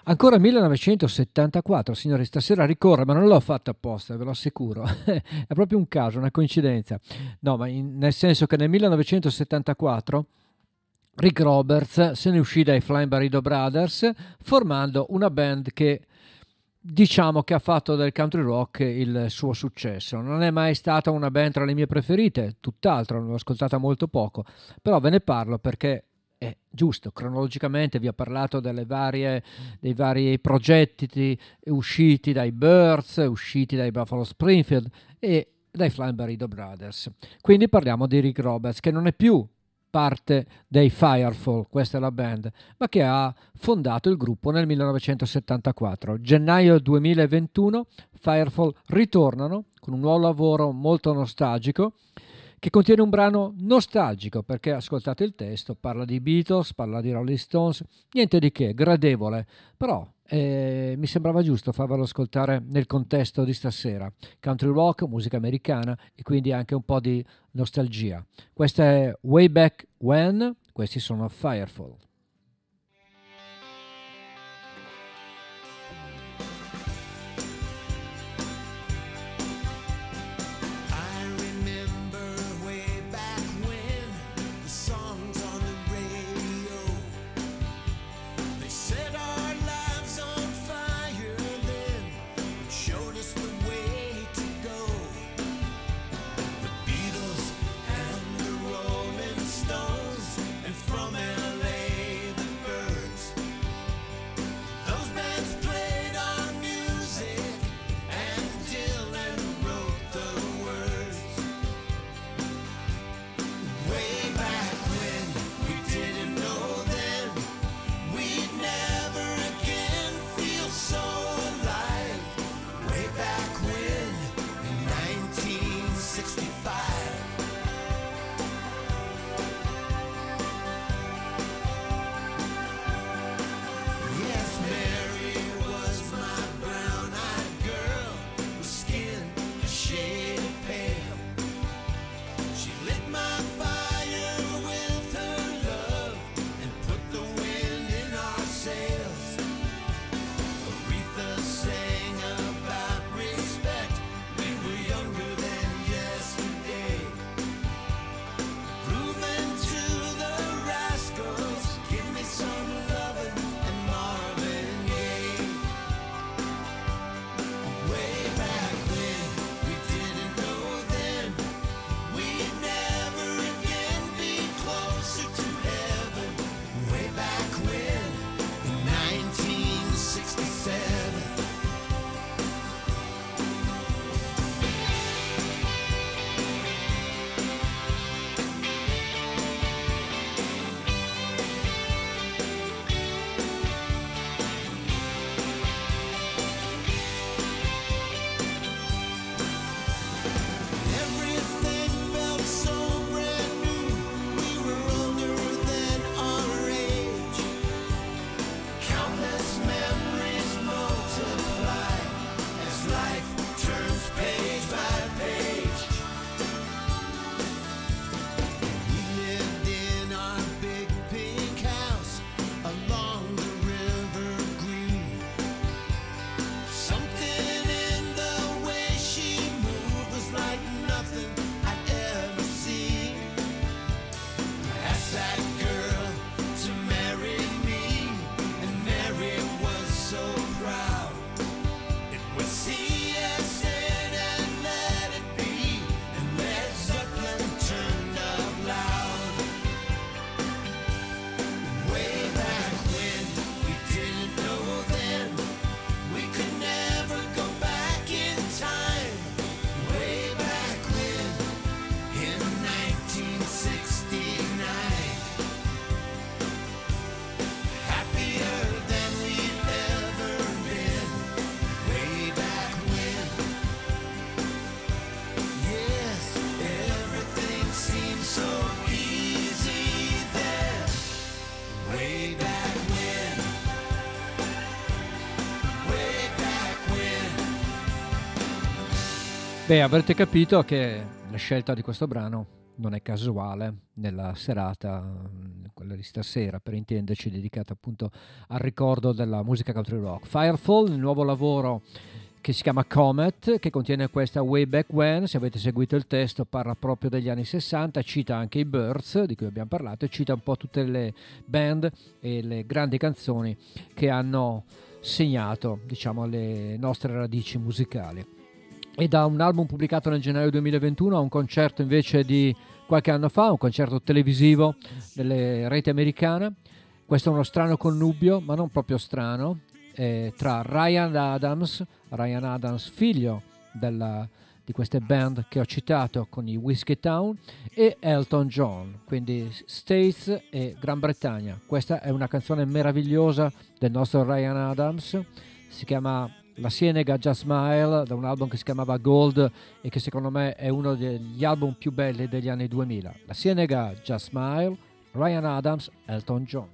Ancora 1974, signori, stasera ricorre, ma non l'ho fatto apposta, ve lo assicuro. È proprio un caso, una coincidenza. No, ma in- nel senso che nel 1974 Rick Roberts se ne uscì dai Flying Burrito Brothers formando una band che diciamo che ha fatto del country rock il suo successo. Non è mai stata una band tra le mie preferite, tutt'altro, l'ho ascoltata molto poco, però ve ne parlo perché è giusto, cronologicamente vi ho parlato varie, dei vari progetti usciti dai Birds, usciti dai Buffalo Springfield e dai Flying Brothers. Quindi parliamo di Rick Roberts che non è più parte dei Firefall, questa è la band, ma che ha fondato il gruppo nel 1974. Gennaio 2021 Firefall ritornano con un nuovo lavoro molto nostalgico che contiene un brano nostalgico perché ascoltate il testo, parla di Beatles, parla di Rolling Stones, niente di che, gradevole, però eh, mi sembrava giusto farvelo ascoltare nel contesto di stasera. Country rock, musica americana e quindi anche un po' di nostalgia. Questa è Way Back When, questi sono Firefall. Beh, avrete capito che la scelta di questo brano non è casuale nella serata, mm, quella di stasera, per intenderci, dedicata appunto al ricordo della musica country rock. Firefall, il nuovo lavoro che si chiama Comet, che contiene questa Way Back When, se avete seguito il testo parla proprio degli anni 60, cita anche i Birds di cui abbiamo parlato e cita un po' tutte le band e le grandi canzoni che hanno segnato diciamo le nostre radici musicali. E da un album pubblicato nel gennaio 2021 a un concerto invece di qualche anno fa, un concerto televisivo delle reti americane. Questo è uno strano connubio, ma non proprio strano, eh, tra Ryan Adams, Ryan Adams figlio della- di queste band che ho citato con i Whiskey Town e Elton John, quindi States e Gran Bretagna. Questa è una canzone meravigliosa del nostro Ryan Adams, si chiama La Sienega Just Smile da un album che si chiamava Gold e che secondo me è uno degli album più belli degli anni 2000. La Sienega Just Smile, Ryan Adams, Elton John.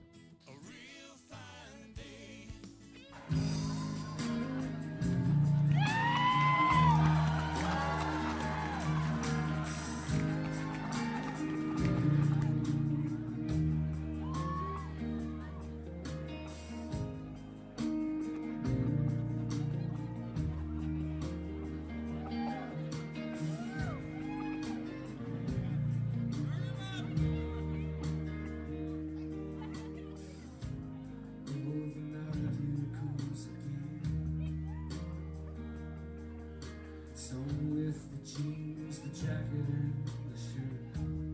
Some with the jeans, the jacket, and the shirt.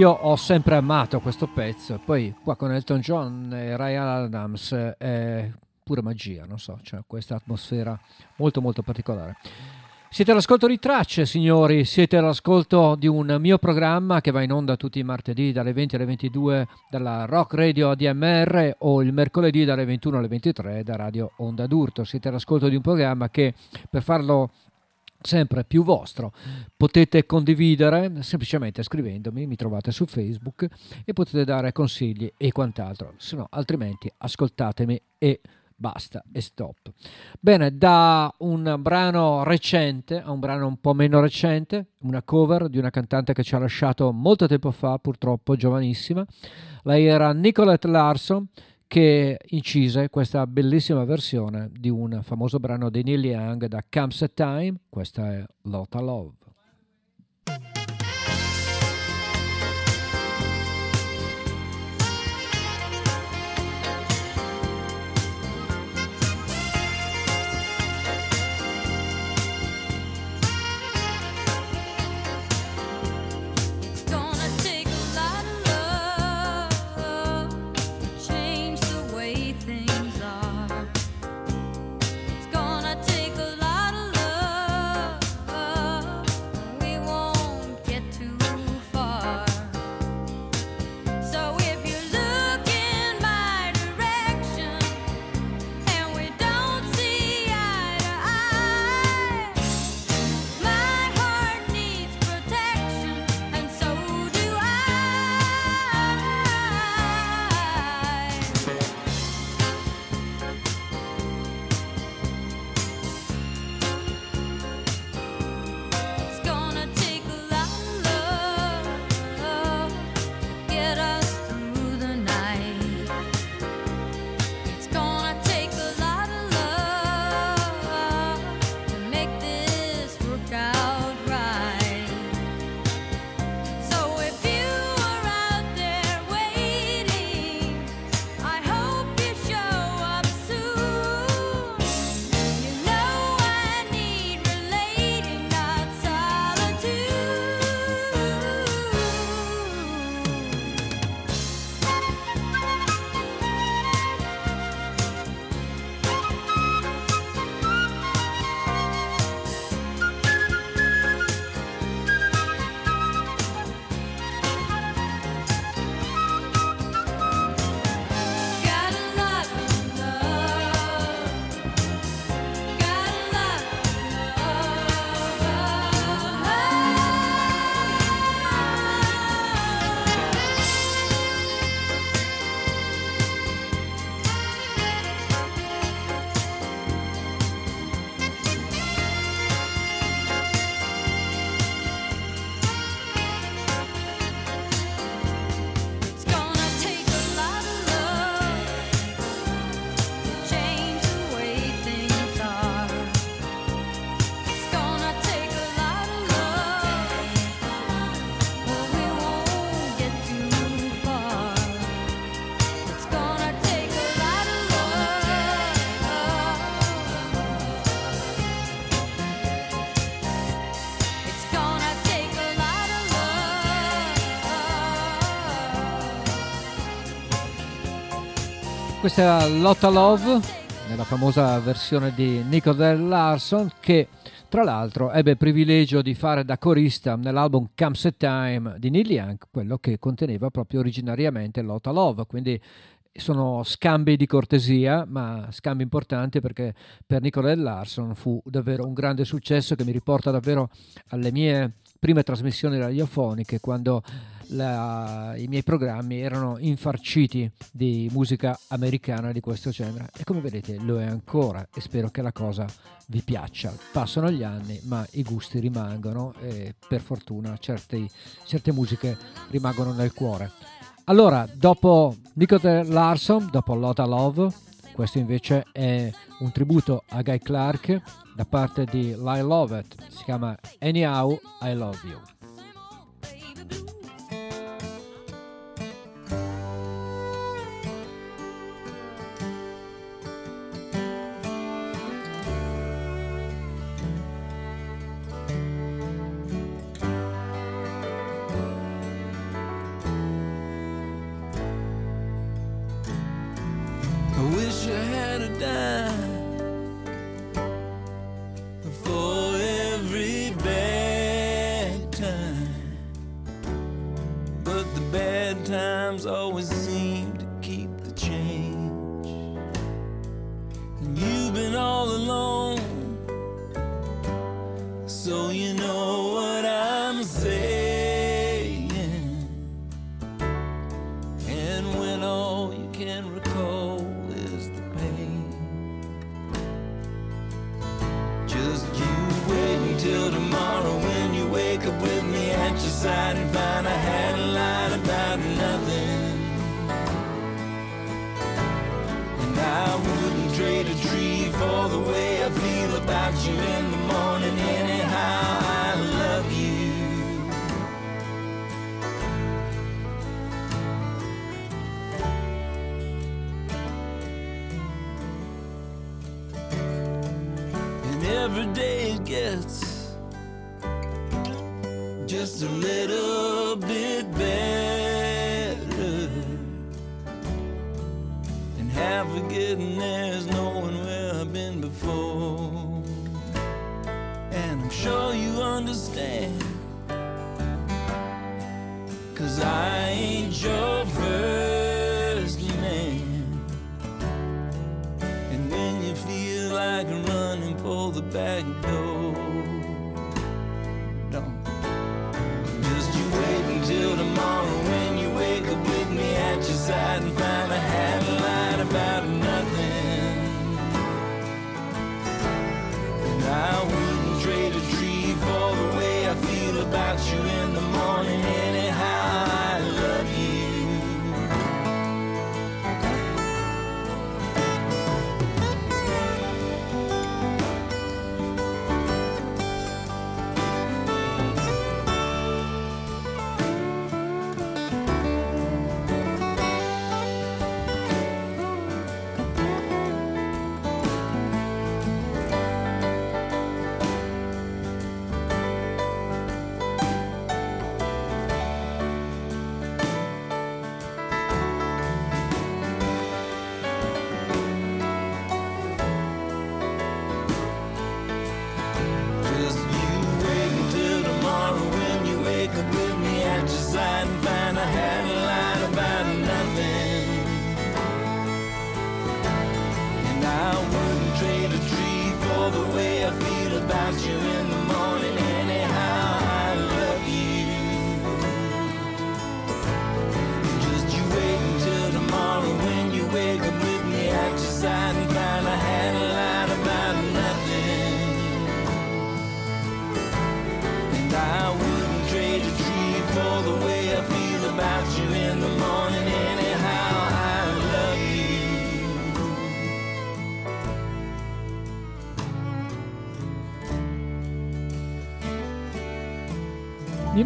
Io ho sempre amato questo pezzo, poi qua con Elton John e Ryan Adams è pure magia, non so, c'è questa atmosfera molto molto particolare. Siete all'ascolto di Tracce, signori, siete all'ascolto di un mio programma che va in onda tutti i martedì dalle 20 alle 22 dalla Rock Radio ADMR o il mercoledì dalle 21 alle 23 da Radio Onda d'Urto. Siete all'ascolto di un programma che per farlo sempre più vostro potete condividere semplicemente scrivendomi, mi trovate su Facebook e potete dare consigli e quant'altro, se no altrimenti ascoltatemi e basta e stop. Bene, da un brano recente a un brano un po' meno recente, una cover di una cantante che ci ha lasciato molto tempo fa, purtroppo giovanissima. Lei era Nicolette Larson che incise questa bellissima versione di un famoso brano di Neil Young da Comes a Time, questa è Lotta Love. Questa era Lotta Love, nella famosa versione di Nicole Larson, che tra l'altro ebbe il privilegio di fare da corista nell'album Comes a Time di Neil Young, quello che conteneva proprio originariamente Lotta Love, quindi sono scambi di cortesia, ma scambi importanti perché per Nicole Larson fu davvero un grande successo che mi riporta davvero alle mie prime trasmissioni radiofoniche quando la- i miei programmi erano infarciti di musica americana di questo genere e come vedete lo è ancora e spero che la cosa vi piaccia. Passano gli anni ma i gusti rimangono e per fortuna certi- certe musiche rimangono nel cuore. Allora, dopo Nicole Larson, dopo Lotta Love, questo invece è un tributo a Guy Clark da parte di Lyle Lovett, si chiama Anyhow I Love You.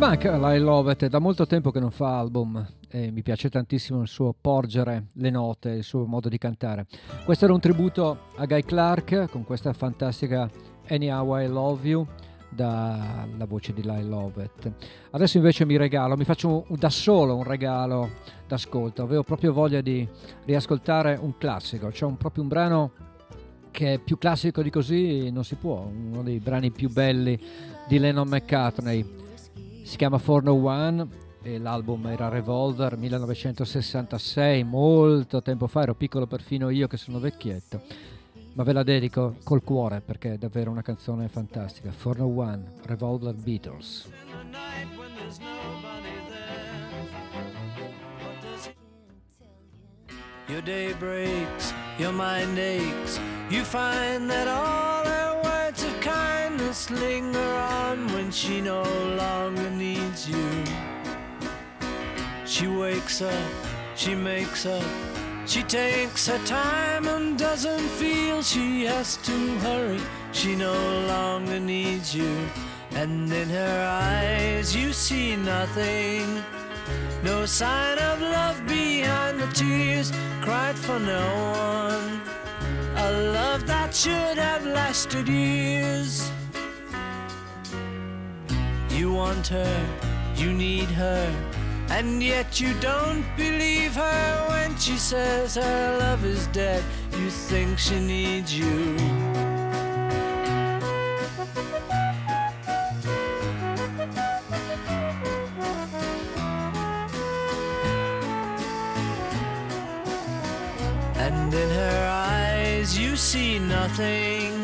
La I Love It, è da molto tempo che non fa album e mi piace tantissimo il suo porgere le note, il suo modo di cantare. Questo era un tributo a Guy Clark con questa fantastica Anyhow I Love You dalla voce di I Love It. Adesso invece mi regalo, mi faccio da solo un regalo d'ascolto, avevo proprio voglia di riascoltare un classico, cioè un, proprio un brano che più classico di così non si può, uno dei brani più belli di Lennon McCartney. Si chiama For No One e l'album era Revolver 1966, molto tempo fa, ero piccolo perfino io che sono vecchietto. Ma ve la dedico col cuore perché è davvero una canzone fantastica. For No One, Revolver Beatles. Your day breaks, your mind aches. You find that all kindness linger on when she no longer needs you. She wakes up, she makes up, she takes her time and doesn't feel she has to hurry. She no longer needs you, and in her eyes you see nothing. No sign of love behind the tears cried for no one. A love that should have lasted years. You want her, you need her, and yet you don't believe her when she says her love is dead. You think she needs you. And in her eyes, you see nothing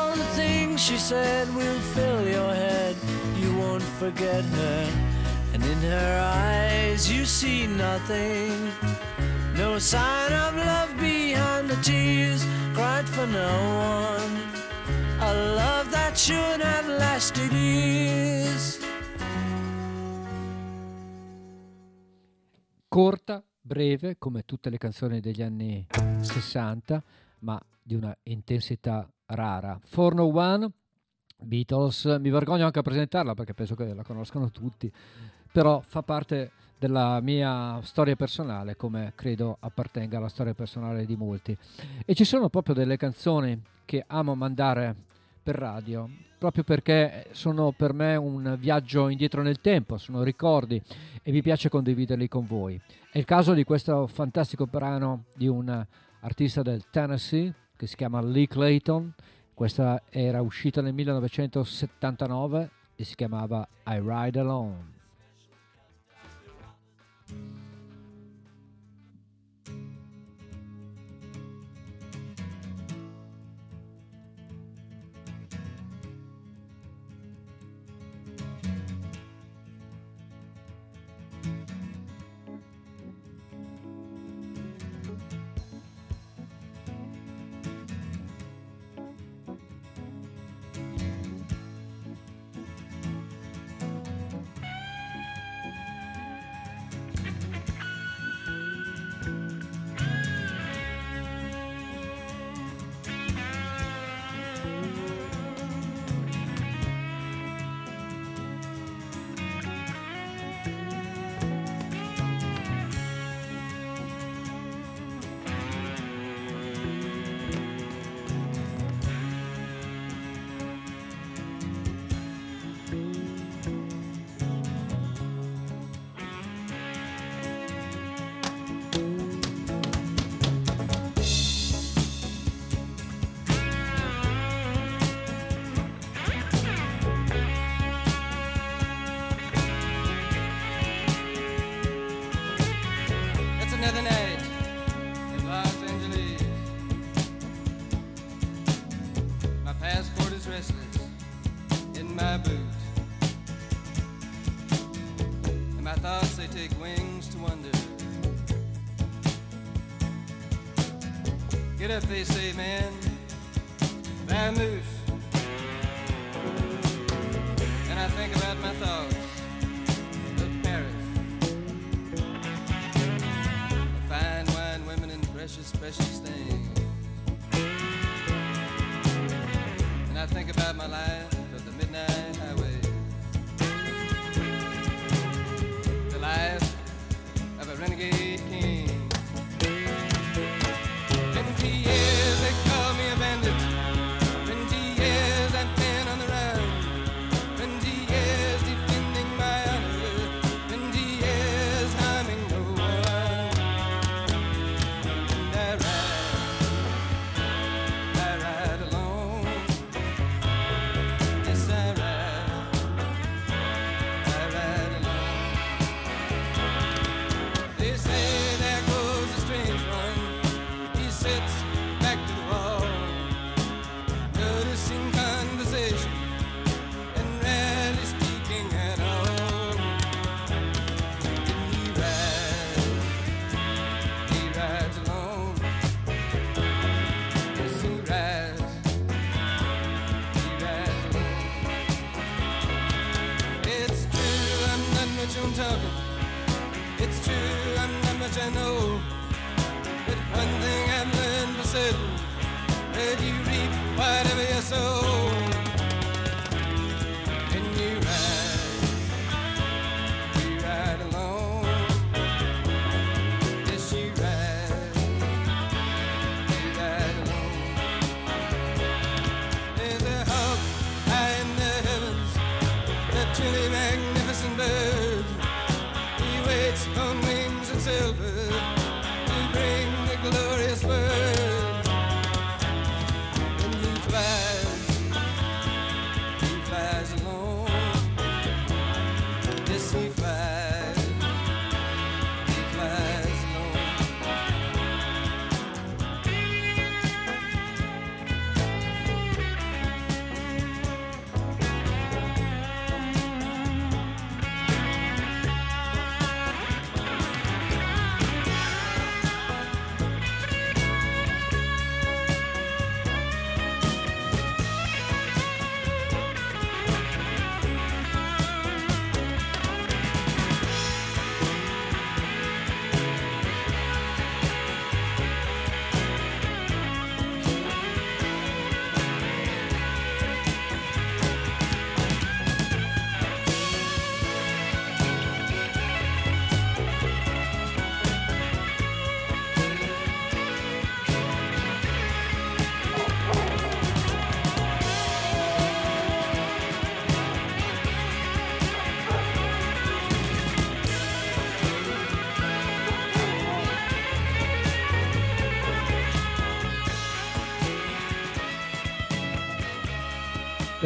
she said will fill your head. You won't forget her, and in her eyes you see nothing. No sign of love behind the tears cried for no one. A love that should have lasted years. corta, breve, come tutte le canzoni degli anni 60, ma di una intensità rara. Forno One, Beatles, mi vergogno anche a presentarla perché penso che la conoscano tutti, però fa parte della mia storia personale, come credo appartenga alla storia personale di molti. E ci sono proprio delle canzoni che amo mandare per radio, proprio perché sono per me un viaggio indietro nel tempo, sono ricordi e mi piace condividerli con voi. È il caso di questo fantastico brano di un artista del Tennessee che si chiama Lee Clayton. Questa era uscita nel 1979 e si chiamava I Ride Alone.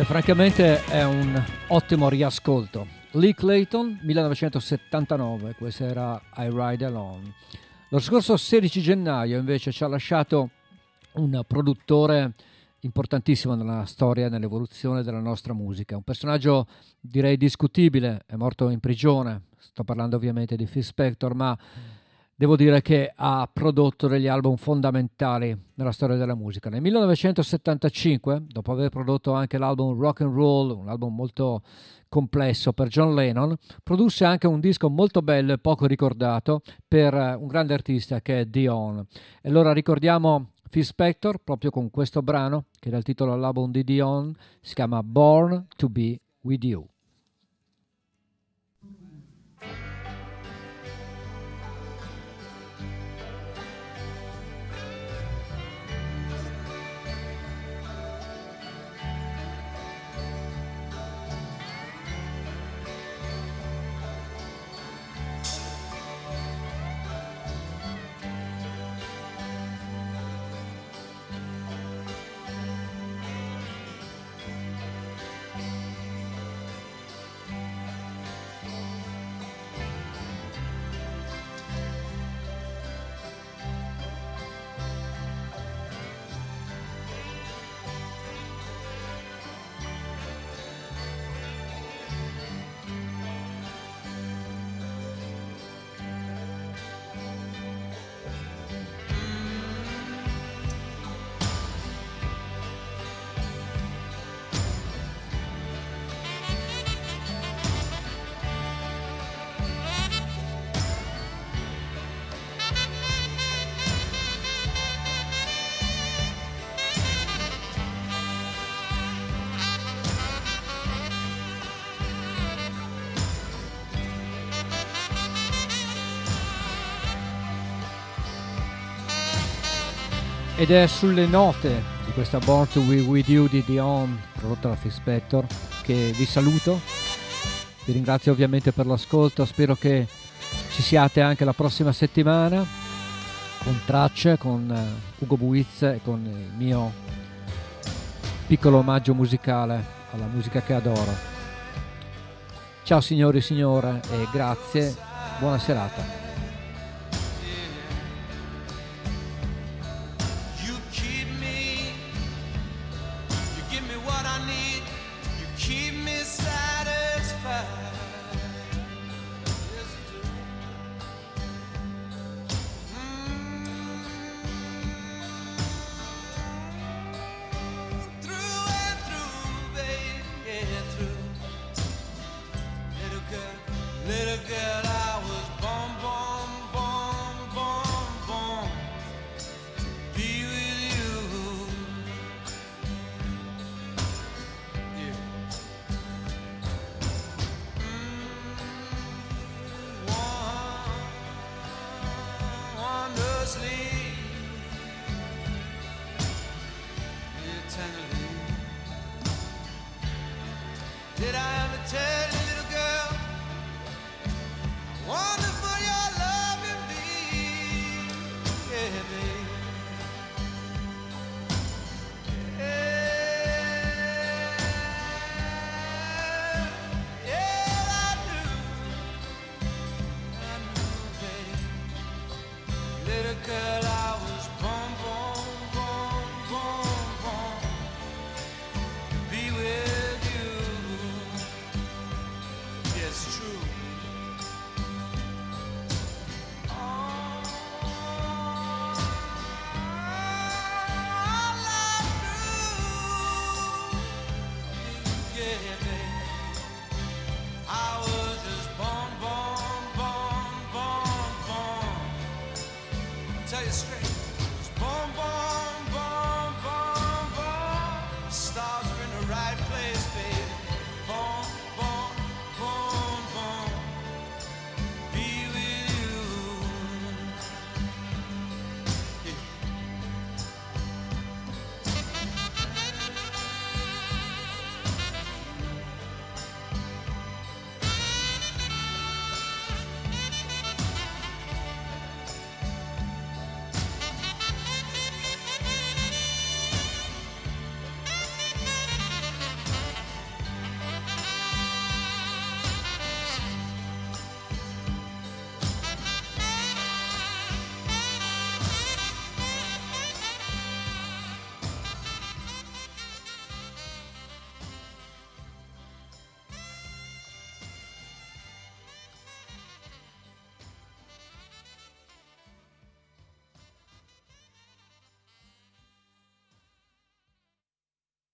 Francamente è un ottimo riascolto. Lee Clayton, 1979, questa era I Ride Alone. Lo scorso 16 gennaio invece ci ha lasciato un produttore importantissimo nella storia e nell'evoluzione della nostra musica, un personaggio direi discutibile, è morto in prigione, sto parlando ovviamente di Phil Spector, ma devo dire che ha prodotto degli album fondamentali nella storia della musica. Nel 1975, dopo aver prodotto anche l'album Rock and Roll, un album molto complesso per John Lennon, produsse anche un disco molto bello e poco ricordato per eh, un grande artista che è Dion. E allora ricordiamo Phil Spector proprio con questo brano che dà il titolo all'album di Dion, si chiama Born to Be With You. Ed è sulle note di questa Born to Be With You di Dion, prodotta da Phil Spector, che vi saluto. Vi ringrazio ovviamente per l'ascolto, spero che ci siate anche la prossima settimana con tracce, con eh, Ugo Buiz e con il mio piccolo omaggio musicale alla musica che adoro. Ciao signori e signore e grazie, buona serata.